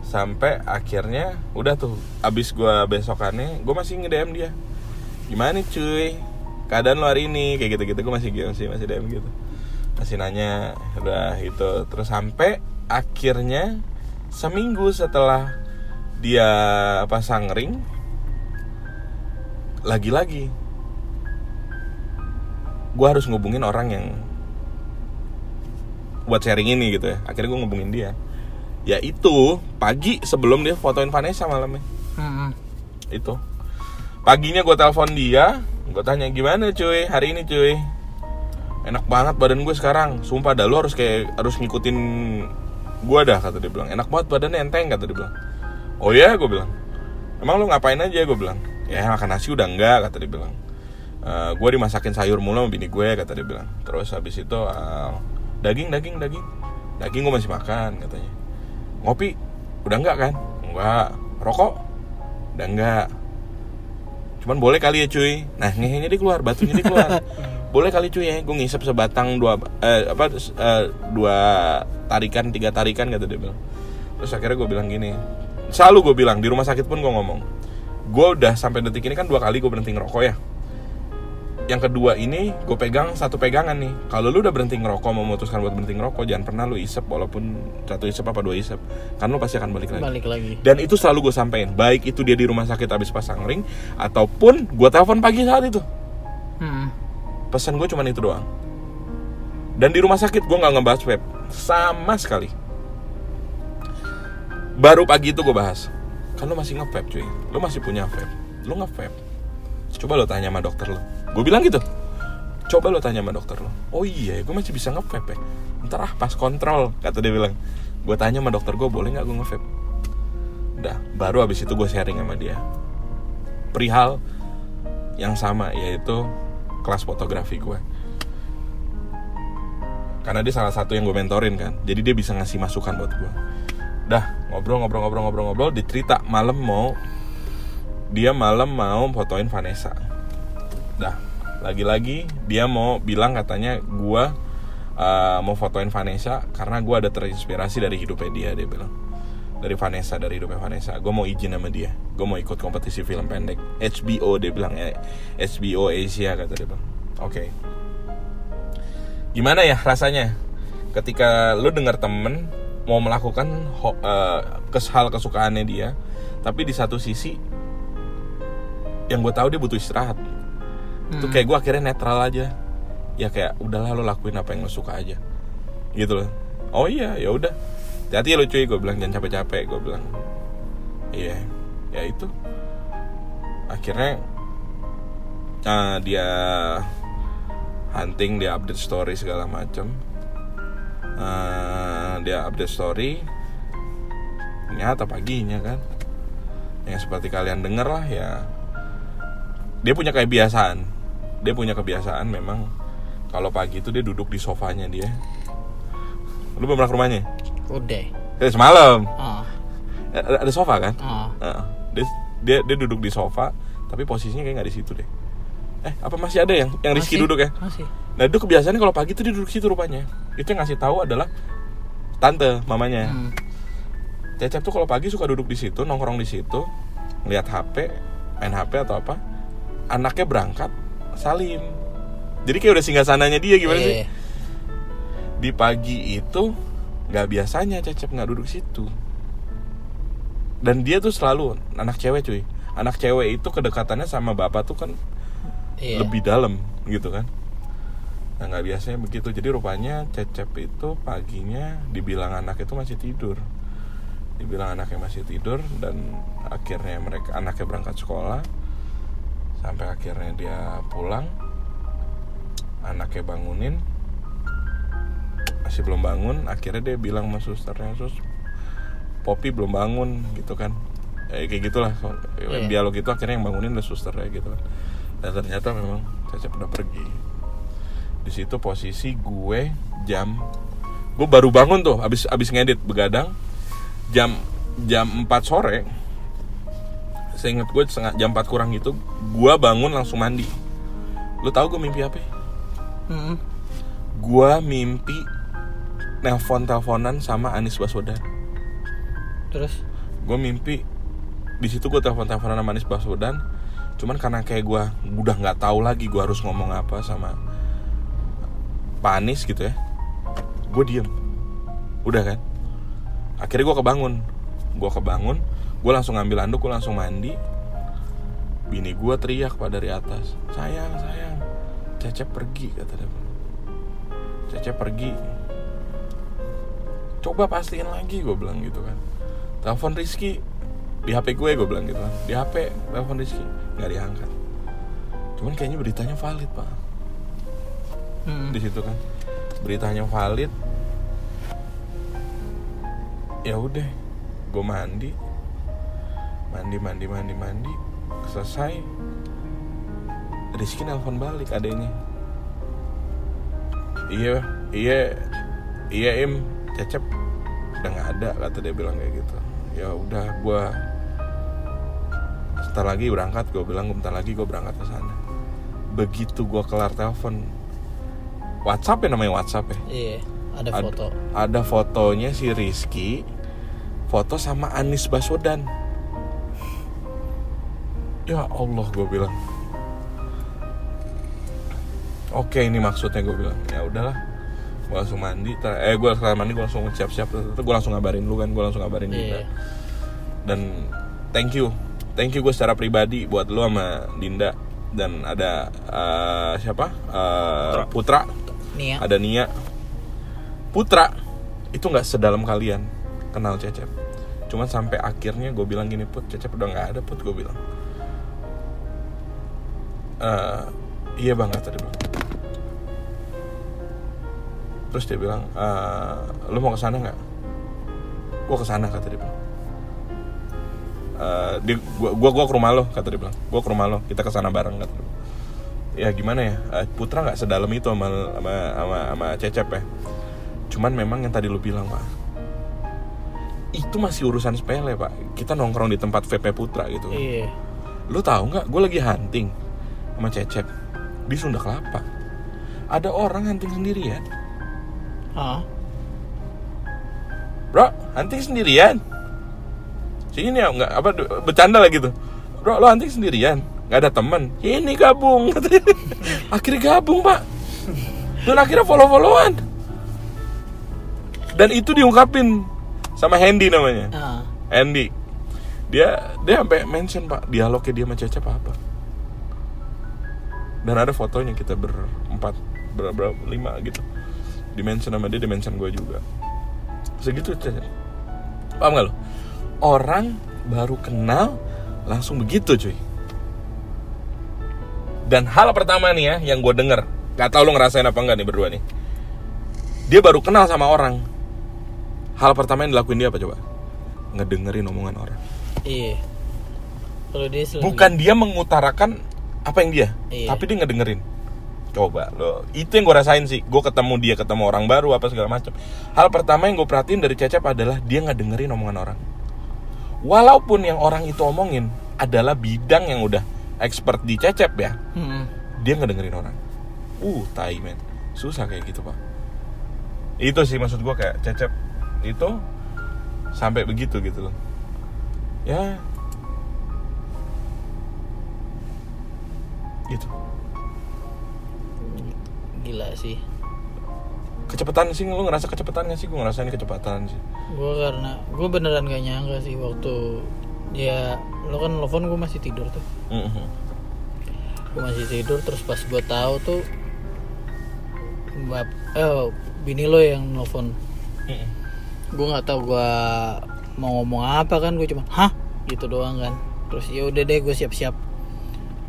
sampai akhirnya udah tuh abis gue besokannya gue masih nge DM dia. Gimana nih, cuy? Keadaan lo hari ini? Kayak gitu gitu gue masih masih masih DM gitu. Masih nanya udah itu terus sampai akhirnya seminggu setelah dia pasang ring lagi-lagi gue harus ngubungin orang yang buat sharing ini gitu ya. Akhirnya gue ngubungin dia. Ya itu pagi sebelum dia fotoin Vanessa malamnya. Hmm. itu. Paginya gue telepon dia gue tanya gimana cuy? Hari ini cuy? Enak banget badan gue sekarang. Sumpah dah lu harus kayak harus ngikutin gue dah kata dia bilang. Enak banget badannya enteng kata dia bilang. Oh ya gue bilang. Emang lu ngapain aja? gue bilang. Ya makan nasi udah enggak kata dia bilang "Eh, gue dimasakin sayur mulu sama bini gue kata dia bilang. Terus habis itu eh, daging daging daging. Daging gue masih makan katanya. Ngopi? Udah enggak kan? Enggak. Rokok? Udah enggak. Cuman boleh kali ya cuy. Nah ngehenya dia keluar batunya dia keluar. Boleh kali cuy ya. Gue ngisep sebatang dua eh, apa eh, dua tarikan tiga tarikan kata dia bilang. Terus akhirnya gue bilang gini. Selalu gue bilang di rumah sakit pun gue ngomong. Gue udah sampai detik ini kan dua kali gue berhenti ngerokok ya yang kedua ini gue pegang satu pegangan nih. Kalau lu udah berhenti ngerokok memutuskan buat berhenti ngerokok jangan pernah lu isep walaupun satu isep apa dua isep. Kan lu pasti akan balik lagi. Balik lagi. Dan itu selalu gue sampein baik itu dia di rumah sakit habis pasang ring ataupun gue telepon pagi saat itu. Hmm. pesan gue cuma itu doang. Dan di rumah sakit gue nggak ngebahas vape sama sekali. Baru pagi itu gue bahas. Kan lo masih nge-vape cuy. Lo masih punya vape lo nge-vape coba lo tanya sama dokter lo gue bilang gitu. Coba lo tanya sama dokter lo. Oh iya gue masih bisa nge-vape ya. Ntar ah pas kontrol kata dia bilang. Gue tanya sama dokter gue boleh nggak gue nge-vape? Udah baru abis itu gue sharing sama dia. Perihal yang sama yaitu kelas fotografi gue karena dia salah satu yang gue mentorin kan jadi dia bisa ngasih masukan buat gue dah ngobrol ngobrol ngobrol ngobrol ngobrol dicerita malam mau dia malam mau fotoin Vanessa dah lagi-lagi dia mau bilang katanya gua uh, mau fotoin Vanessa karena gua ada terinspirasi dari hidupnya dia dia bilang. Dari Vanessa dari hidupnya Vanessa. Gue mau izin sama dia. Gue mau ikut kompetisi film pendek. HBO dia bilang eh, HBO Asia kata dia bilang. Oke. Gimana ya rasanya? Ketika lu dengar temen mau melakukan ho- eh, kes hal kesukaannya dia tapi di satu sisi yang gue tahu dia butuh istirahat itu Hmm. kayak gue akhirnya netral aja. Ya kayak udahlah lo lakuin apa yang lo suka aja. Gitu loh. Oh iya ya udah. Hati lo cuy gue bilang jangan capek-capek gue bilang. Iya. Ya itu. Akhirnya ah, dia hunting dia update story segala macam Ah, dia update story. Ternyata paginya kan? Yang seperti kalian denger lah ya. Dia punya kebiasaan dia punya kebiasaan memang kalau pagi itu dia duduk di sofanya dia lu belum pernah ke rumahnya Udah. Eh, semalam Ah, Eh, ada, ada sofa kan. Heeh. dia, dia dia duduk di sofa tapi posisinya kayak nggak di situ deh eh apa masih ada yang yang Rizky Masih, duduk ya Masih. nah itu kebiasaannya kalau pagi tuh dia duduk situ rupanya itu yang ngasih tahu adalah tante mamanya Hmm. Cecep tuh kalau pagi suka duduk di situ nongkrong di situ lihat HP main HP atau apa anaknya berangkat salim. Jadi kayak udah singgah sananya dia gimana sih? Iya. di pagi itu nggak biasanya Cecep nggak duduk situ. Dan dia tuh selalu anak cewek cuy. Anak cewek itu kedekatannya sama bapak tuh kan Iya. lebih dalam gitu kan? Nah nggak biasanya begitu. Jadi rupanya Cecep itu paginya dibilang anak itu masih tidur. Dibilang anaknya masih tidur dan akhirnya mereka anaknya berangkat sekolah sampai akhirnya dia pulang anaknya bangunin masih belum bangun akhirnya dia bilang sama susternya sus Poppy belum bangun gitu kan. Eh, kayak gitulah Iya. dialog itu akhirnya yang bangunin udah susternya gitu kan. Dan ternyata memang Cecep udah pergi. Di situ posisi gue jam gue baru bangun tuh abis abis ngedit begadang jam jam 4 sore seingat gue setengah jam 4 kurang gitu gue bangun langsung mandi. Lu tahu gue mimpi apa Mm-mm. gue mimpi nelpon teleponan sama Anis Baswedan. Terus? Gue mimpi di situ gue telepon teleponan sama Anis Baswedan cuman karena kayak gue udah nggak tahu lagi gue harus ngomong apa sama Pak Anies gitu ya gue diem. Udah kan? Akhirnya gue kebangun. Gue kebangun gue langsung ngambil anduk gue langsung mandi. Bini gue teriak pak dari atas sayang sayang Cecep pergi kata dia. Cecep pergi. Coba pastiin lagi gue bilang gitu kan. Telepon Rizky di HP gue gue bilang gitu kan. Di HP telepon Rizky. Nggak diangkat. Cuman kayaknya beritanya valid pak. Mm. di situ kan. Beritanya valid. Ya udah gue mandi mandi mandi mandi mandi. Selesai. Rizky nelpon balik adanya iya iya iya im. Cecep. Udah nggak ada kata dia bilang kayak gitu. Ya udah gue sebentar lagi berangkat gue bilang bentar lagi gue berangkat ke sana. Begitu gue kelar telepon WhatsApp ya namanya WhatsApp ya? Iya. Ada Ad- foto. ada fotonya si Rizky foto sama Anis Baswedan ya Allah gue bilang. Oke ini maksudnya gue bilang. Ya udahlah. Gue langsung mandi ter- eh gue sekarang mandi gue langsung siap-siap. Terus gue langsung ngabarin lu kan gue langsung ngabarin Dinda. Iya. dan thank you. Thank you gue secara pribadi buat lu sama Dinda. Dan ada eh, siapa? Eh, Putra. Nih ya. ada Nia. Putra itu nggak sedalam kalian kenal Cecep. Cuman sampai akhirnya gue bilang gini put Cecep udah nggak ada put gue bilang "Eh, iya bang kata dia bilang. Terus dia bilang "Eh, lu mau ke sana nggak? Gue ke sana kata dia bilang. "Eh, dia gua, gua gua ke rumah lo kata dia bilang. Gua ke rumah lo kita ke sana bareng kata dia ya gimana ya? Eh, Putra nggak sedalam itu sama sama sama, sama Cecep ya. Cuman memang yang tadi lu bilang pak itu masih urusan sepele pak. Kita nongkrong di tempat VP Putra gitu. Iya. lu tahu nggak? Gue lagi hunting sama Cecep. Di Sunda Kelapa. Ada orang hunting sendirian. Ah, bro hunting sendirian? Sini ya nggak apa bercanda lah gitu. Bro lo hunting sendirian? Nggak ada temen ini gabung akhirnya gabung pak. Dan akhirnya follow followan dan itu diungkapin sama Handy namanya. Andy dia dia sampai mention pak dialognya dia sama Cecep apa dan ada fotonya kita berempat ber, berapa lima gitu. Di mention sama dia di mention gue juga. Segitu Cecep paham gak lo? Orang baru kenal langsung begitu cuy. Dan hal pertama nih ya yang gue denger. Gak tau lo ngerasain apa enggak nih berdua nih. Dia baru kenal sama orang. Hal pertama yang dilakuin dia apa coba? Ngedengerin omongan orang. Iya. Kalau dia selalu bukan dia mengutarakan apa yang dia? Iya. tapi dia ngedengerin coba lo itu yang gue rasain sih. Gue ketemu dia ketemu orang baru apa segala macam hal pertama yang gue perhatiin dari Cecep adalah dia ngedengerin omongan orang. Walaupun yang orang itu omongin adalah bidang yang udah expert di Cecep ya Hmm. dia ngedengerin orang. Uh tai men. Susah kayak gitu pak. Itu sih maksud gue kayak Cecep itu sampai begitu gitu loh. Ya gitu Gila sih. kecepatan sih lu ngerasa kecepatan gak sih gue ngerasain kecepatan sih Gue karena gue beneran gak nyangka sih waktu dia lo kan telepon gue masih tidur tuh. Mhm. Gue masih tidur terus pas gue tahu tuh bap eh bini lo yang nelfon. Mhm. Gue nggak tahu gue mau ngomong apa kan gue cuma hah gitu doang kan. Terus ya udah deh gue siap-siap.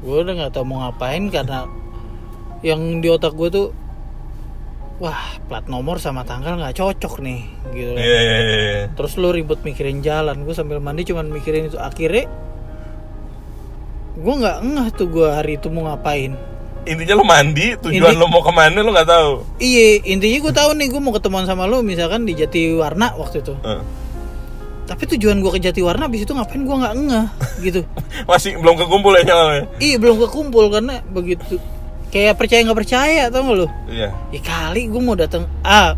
Gue udah nggak tahu mau ngapain karena yang di otak gue tuh wah plat nomor sama tanggal nggak cocok nih gitu. Kan. Iya iya iya, terus lu ribet mikirin jalan gue sambil mandi cuman mikirin itu. Akhirnya gue nggak ngeh tuh gue hari itu mau ngapain. Intinya lu mandi tujuan Inti- lu mau ke mana lu nggak tahu? Iya intinya gue tahu nih gue mau ketemuan sama lu misalkan di Jatiwarna waktu itu. Eh. Tapi tujuan gue ke Jatiwarna abis itu ngapain gue nggak ngeh gitu. Masih belum kekumpul ya nyala iya belum kekumpul karena begitu. Kayak percaya nggak percaya tau gak lu? Iya. Ya kali gue mau datang ah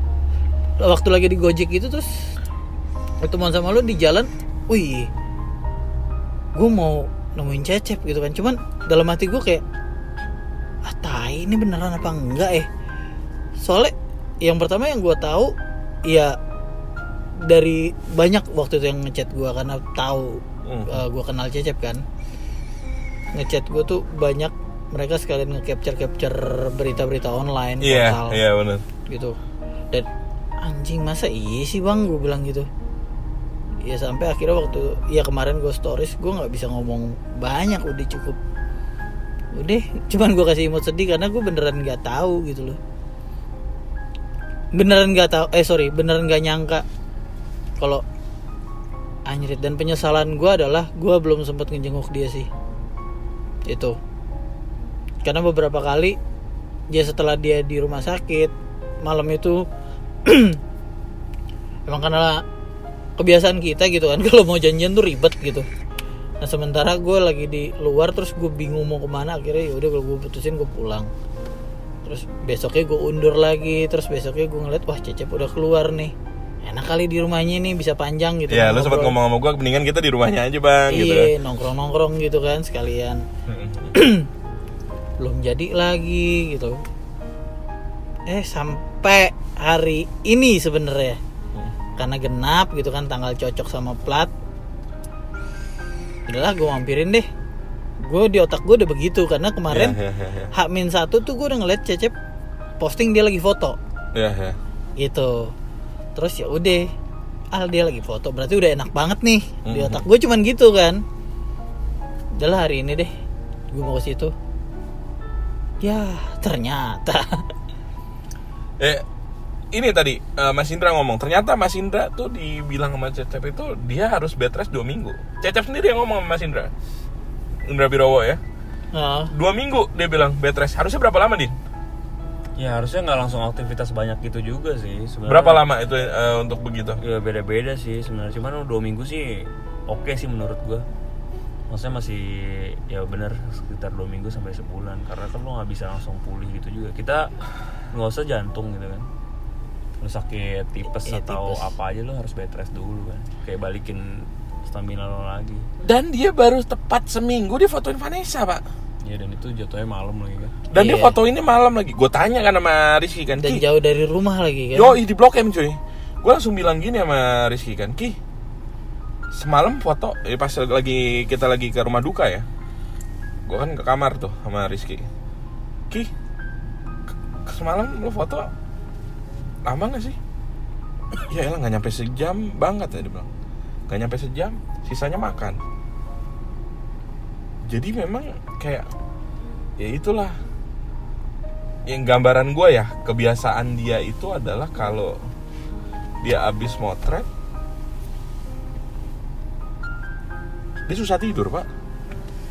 waktu lagi di Gojek itu terus ketemuan sama lu di jalan wih gue mau nemuin cecep gitu kan. Cuman dalam hati gue kayak ah tai ini beneran apa enggak eh? Soalnya yang pertama yang gue tahu ya dari banyak waktu itu yang ngechat gue karena tahu Hmm. gue kenal cecep kan. Ngechat gue tuh banyak mereka sekalian nge-capture capture berita-berita online iya portal iya benar gitu. Dan anjing masa iya sih bang? gue bilang gitu. Ya sampai akhirnya waktu ya kemarin gue stories gue nggak bisa ngomong banyak udah cukup. Udah cuman gue kasih emot sedih karena gue beneran nggak tahu gitu loh. Beneran nggak tahu eh sorry beneran nggak nyangka kalau anjrit. Dan penyesalan gue adalah gue belum sempat ngejenguk dia sih. Itu. Karena beberapa kali dia setelah dia di rumah sakit malam itu emang karena kebiasaan kita gitu kan kalau mau janjian tuh ribet gitu. Nah sementara gue lagi di luar terus gue bingung mau ke mana akhirnya ya udah kalau gue putusin gue pulang. Terus besoknya gue undur lagi terus besoknya gue ngeliat wah cecep udah keluar nih enak kali di rumahnya nih bisa panjang gitu Iya, lu sempat ngomong sama gue, mendingan kita di rumahnya aja bang, gitu. iya nongkrong nongkrong gitu kan sekalian. Belum jadi lagi gitu. Eh sampai hari ini sebenarnya. Karena genap gitu kan tanggal cocok sama plat. Udahlah gue mampirin deh. Gue di otak gue udah begitu karena kemarin Iya, iya, iya. hak min satu tuh gue udah ngeliat cecep posting dia lagi foto. Iya, iya. gitu terus ya udah al dia lagi foto berarti udah enak banget nih di Mhm. otak gue cuman gitu kan udahlah hari ini deh gue mau ke situ ya ternyata Eh, ini tadi eh, Mas Indra ngomong, ternyata Mas Indra tuh dibilang sama Cecep itu dia harus bed rest dua minggu. Cecep sendiri yang ngomong sama Mas Indra. Indra Birowo ya. Nah, Dua minggu dia bilang bed rest. Harusnya berapa lama, Din? Ya harusnya nggak langsung aktivitas banyak gitu juga sih sebenarnya. Berapa lama itu eh, untuk begitu? Ya beda-beda sih sebenarnya. Cuman dua minggu sih oke sih menurut gua. maksudnya masih ya bener sekitar dua minggu sampai sebulan karena kan lo nggak bisa langsung pulih gitu juga kita nggak usah jantung gitu kan lo sakit tipes Iya, atau tipes. apa aja lo harus bed rest dulu kan kayak balikin stamina lo lagi Dan dia baru tepat seminggu dia fotoin Vanessa, Pak. Ya dan itu jatuhnya malam lagi kan Dan dia Iya. foto ini malam lagi. Gue tanya kan sama Rizky kan, dan Ki, jauh dari rumah lagi kan Yo, di Blok M cuy. Gue langsung bilang gini sama Rizky kan, Ki, semalam foto, eh, pas lagi kita lagi ke rumah duka ya. Gue kan ke kamar tuh sama Rizky. Ki, semalam lo foto lama gak sih? Ya elah nggak nyampe sejam banget ya dia bilang. Gak nyampe sejam, sisanya makan. Jadi memang kayak ya itulah. Yang gambaran gue ya kebiasaan dia itu adalah kalau dia abis motret dia susah tidur pak.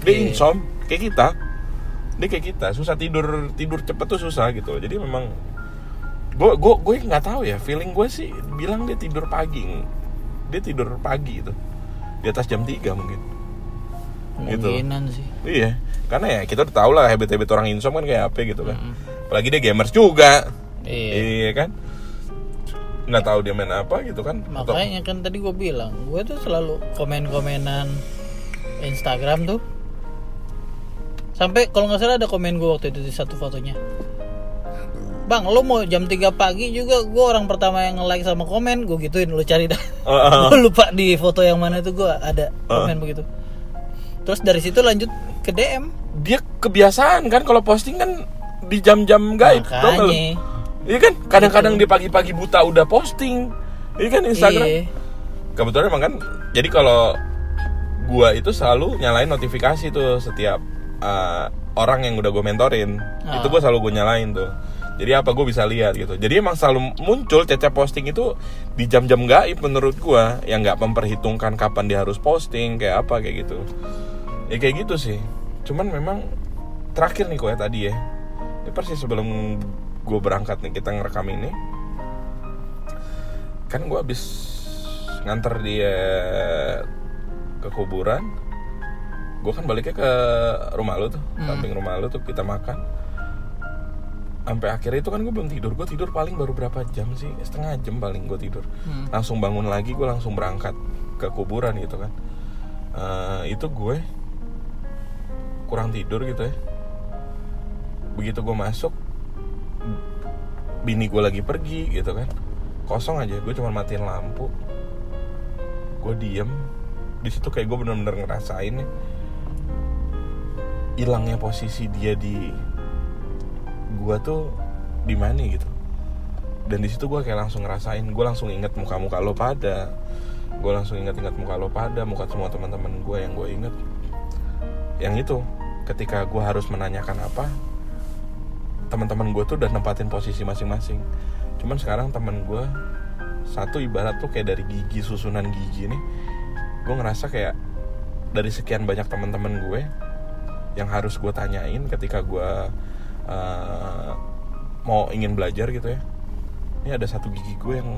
Dia Iya. insom kayak kita. Dia kayak kita susah tidur tidur cepet tuh susah gitu. Jadi memang gue gue gue nggak tahu ya feeling gue sih bilang dia tidur pagi. Dia tidur pagi itu di atas jam 3 mungkin gitu. sih Iya, karena ya kita udah tau lah habit-habit orang insom kan kayak apa gitu kan. Mm. Apalagi dia gamers juga. iya Iya kan? Nggak tahu dia main apa gitu kan. Atau- makanya kan tadi gue bilang gue tuh selalu komen-komenan Instagram tuh sampai kalau nggak salah ada komen gue waktu itu di satu fotonya Bang, lo mau jam 3 pagi juga gue orang pertama yang nge-like sama komen gue gituin lu cari dah. Uh, uh, uh. Gue lupa di foto yang mana itu gue ada komen begitu. Terus dari situ lanjut ke DM. dia kebiasaan kan kalau posting kan di jam-jam gaib. Makanya. Iya kan? Kadang-kadang dia pagi-pagi buta udah posting. Iya kan Instagram. Iya. Kebetulan emang kan. Jadi kalau gua itu selalu nyalain notifikasi tuh setiap uh, orang yang udah gue mentorin. Ah. Itu gua selalu gue nyalain tuh. Jadi apa gue bisa lihat gitu. Jadi emang selalu muncul caca posting itu di jam-jam gaib menurut gua yang nggak memperhitungkan kapan dia harus posting kayak apa kayak gitu. Ya kayak gitu sih. Cuman memang terakhir nih kok ya tadi ya. Ini persis sebelum gue berangkat nih kita ngerekam ini. Kan gue habis nganter dia ke kuburan. Gue kan baliknya ke rumah lu tuh, Hmm. samping rumah lu tuh kita makan. Sampai akhirnya itu kan gue belum tidur. Gue tidur paling baru berapa jam sih? Setengah jam paling gue tidur. Hmm. Langsung bangun lagi, gue langsung berangkat ke kuburan gitu kan. Eh, itu gue kurang tidur gitu ya. Begitu gue masuk, bini gue lagi pergi gitu kan. Kosong aja, gue cuma matiin lampu. Gue diem. Di situ kayak gue bener-bener ngerasain hilangnya posisi dia di gua tuh di mana gitu. Dan di situ gue kayak langsung ngerasain gue langsung inget muka-muka lo pada. Gue langsung inget-inget muka lo pada muka semua teman-teman gue yang gue inget yang itu ketika gue harus menanyakan apa teman-teman gue tuh udah nempatin posisi masing-masing. Cuman sekarang teman gue satu ibarat tuh kayak dari gigi susunan gigi nih gue ngerasa kayak dari sekian banyak teman-teman gue yang harus gue tanyain ketika gue uh, mau ingin belajar gitu ya. Ini ada satu gigi gue yang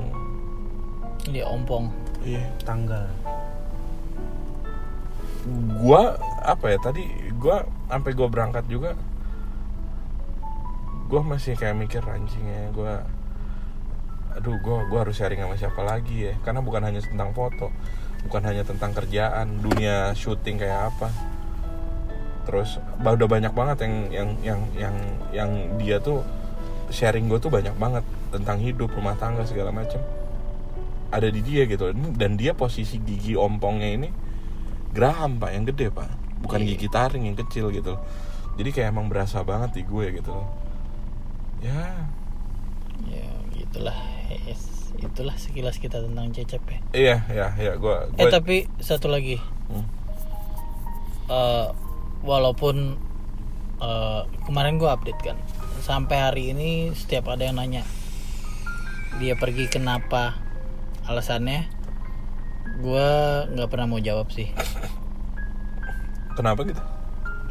Dia ompong. iya. Tanggal gue apa ya tadi gue sampai gue berangkat juga gue masih kayak mikir anjingnya gue aduh gue gua harus sharing sama siapa lagi ya. Karena bukan hanya tentang foto bukan hanya tentang kerjaan dunia syuting kayak apa terus udah banyak banget yang yang yang yang yang dia tuh sharing gue tuh banyak banget tentang hidup rumah tangga segala macam ada di dia gitu dan dia posisi gigi ompongnya ini geraham pak yang gede pak bukan Iya. gigi taring yang kecil gitu jadi kayak emang berasa banget di gue gitu loh ya Ya gitulah. Yes. Itulah sekilas kita tentang Cecep ya. iya ya ya gue Eh tapi satu lagi. Hmm. Eh, walaupun eh, kemarin gue update kan sampai hari ini setiap ada yang nanya dia pergi kenapa? Alasannya gue nggak pernah mau jawab sih. Kenapa gitu?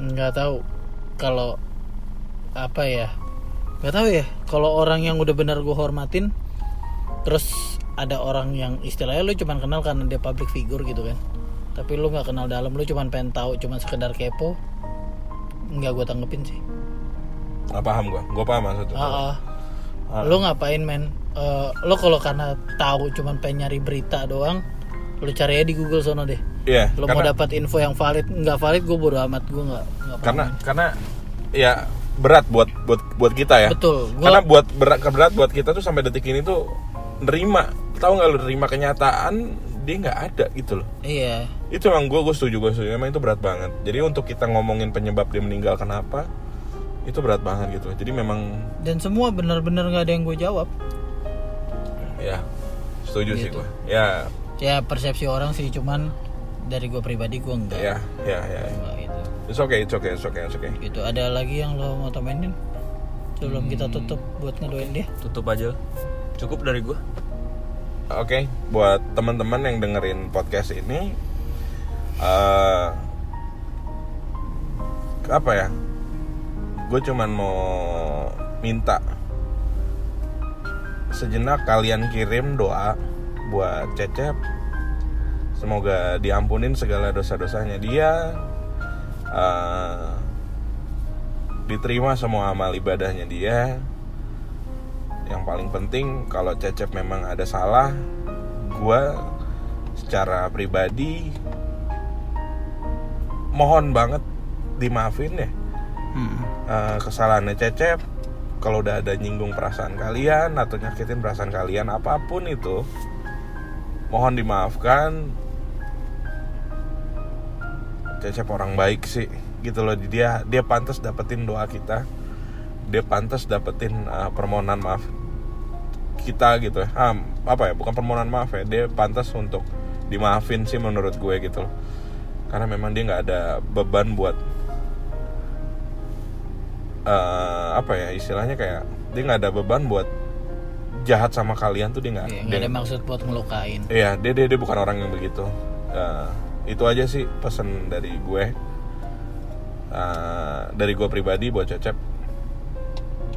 Nggak tahu. Kalau apa ya nggak tahu ya. Kalau orang yang udah benar gue hormatin terus ada orang yang istilahnya lu cuman kenal karena dia public figure gitu kan tapi lu nggak kenal dalam lu cuman pengen tahu cuman sekedar kepo nggak gue tanggepin sih. Nggak paham gue gue paham maksudnya Ah, ah. Ah. lu ngapain men? Eh, lu kalau karena tahu cuman pengen nyari berita doang lu cari aja di Google sono deh. Iya lu mau karena dapat info yang valid nggak valid gue bodo amat gue nggak nggak paham. karena karena ya berat buat buat buat kita ya. Betul. Gue karena buat berat berat buat kita tuh sampai detik ini tuh nerima. Tahu nggak lu nerima kenyataan? Dia nggak ada gitu loh. Iya itu emang gue gue setuju gue setuju. Emang itu berat banget. Jadi untuk kita ngomongin penyebab dia meninggal kenapa itu berat banget gitu. Jadi memang dan semua bener-bener nggak ada yang gue jawab. Ya setuju sih Gitu. gue ya. Ya persepsi orang sih cuman dari gue pribadi gue enggak. Ya ya ya. Enggak gitu. It's okay it's okay it's okay it's okay. Gitu. Ada lagi yang lo mau temenin? Sebelum kita tutup buat ngedoain dia. Tutup aja. Cukup dari gua. Oke, buat teman-teman yang dengerin podcast ini, eh apa ya? Gue cuman mau minta sejenak kalian kirim doa buat Cecep. Semoga diampunin segala dosa-dosanya dia. eh, diterima semua amal ibadahnya dia yang paling penting kalau Cecep memang ada salah gua secara pribadi mohon banget dimaafin ya. Hmm. Eh, kesalahannya Cecep kalau udah ada nyinggung perasaan kalian atau nyakitin perasaan kalian apa pun itu mohon dimaafkan. Cecep orang baik sih gitu loh. Dia dia pantas dapetin doa kita. Dia pantas dapetin uh, permohonan maaf kita gitu. Ya Ah, apa ya bukan permohonan maaf ya dia pantas untuk dimaafin sih menurut gue gitu loh karena memang dia nggak ada beban buat eh, apa ya istilahnya kayak dia nggak ada beban buat jahat sama kalian tuh dia nggak dia- nggak ada maksud buat ngelukain Iya, dia, dia dia bukan orang yang begitu. Eh, itu aja sih pesan dari gue. Eh, dari gue pribadi buat Cecep.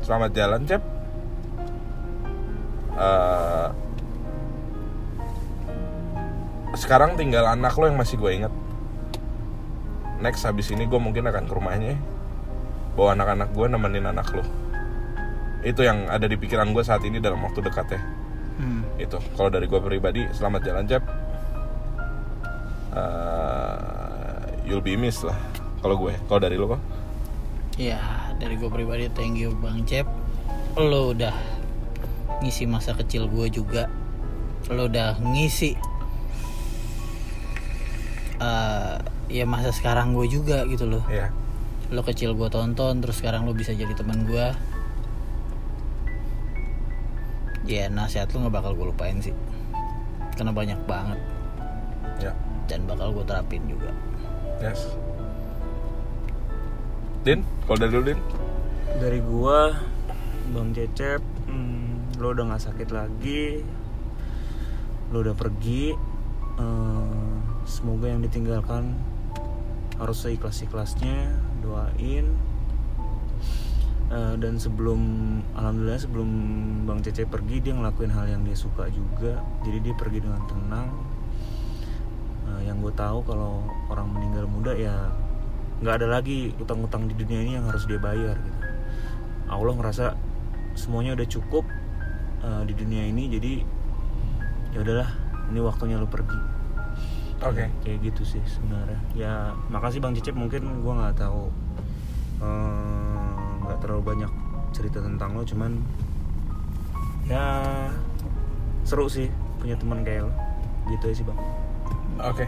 Selamat jalan, Cep. Eh, sekarang tinggal anak lo yang masih gue inget. Next habis ini gue mungkin akan ke rumahnya. Bawa anak-anak gue nemenin anak lo. Itu yang ada di pikiran gue saat ini dalam waktu dekat ya Hmm. itu kalau dari gue pribadi selamat jalan Cep Eh, you'll be missed lah kalau gue kalau dari lo kok Ya, dari gue pribadi thank you Bang Cep. Lo udah ngisi masa kecil gue juga. Lo udah ngisi ya masa sekarang gue juga gitu loh. ya Lo kecil gue tonton, terus sekarang lo bisa jadi teman gue. Ya nasihat lo nggak bakal gue lupain sih. Karena banyak banget ya dan bakal gue terapin juga. yes Din kalau dari lo Din dari gua bang cecep hmm, lo udah nggak sakit lagi lo udah pergi Eh, semoga yang ditinggalkan harus seikhlas ikhlasnya doain. Eh, dan sebelum alhamdulillah sebelum bang cecep pergi dia ngelakuin hal yang dia suka juga. Jadi dia pergi dengan tenang. Eh, yang gue tahu kalau orang meninggal muda ya nggak ada lagi utang-utang di dunia ini yang harus dia bayar gitu. Allah ngerasa semuanya udah cukup eh, di dunia ini jadi ya udahlah ini waktunya lo pergi oke. Kayak gitu sih sebenarnya. Ya makasih bang Cicip. Mungkin gua nggak tahu eh, nggak terlalu banyak cerita tentang lo cuman ya seru sih punya teman kayak lo. Gitu aja sih bang. Oke.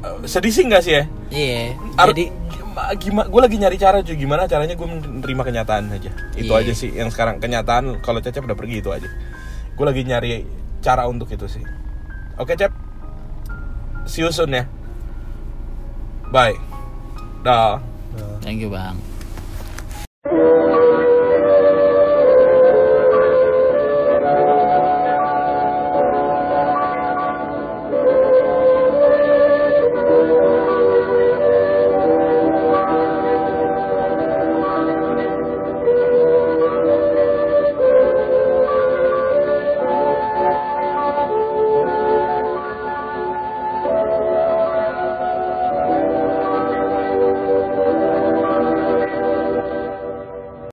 Eh, sedih sih nggak sih ya? Iya, Ar- jadi gimana gue lagi nyari cara cuy. Gimana caranya gue menerima kenyataan aja. Itu Iya. aja sih yang sekarang. Kenyataan kalau Cecep udah pergi itu aja. Gue lagi nyari cara untuk itu sih. Oke Cep see you soon ya. Bye. Dah. Thank you Bang.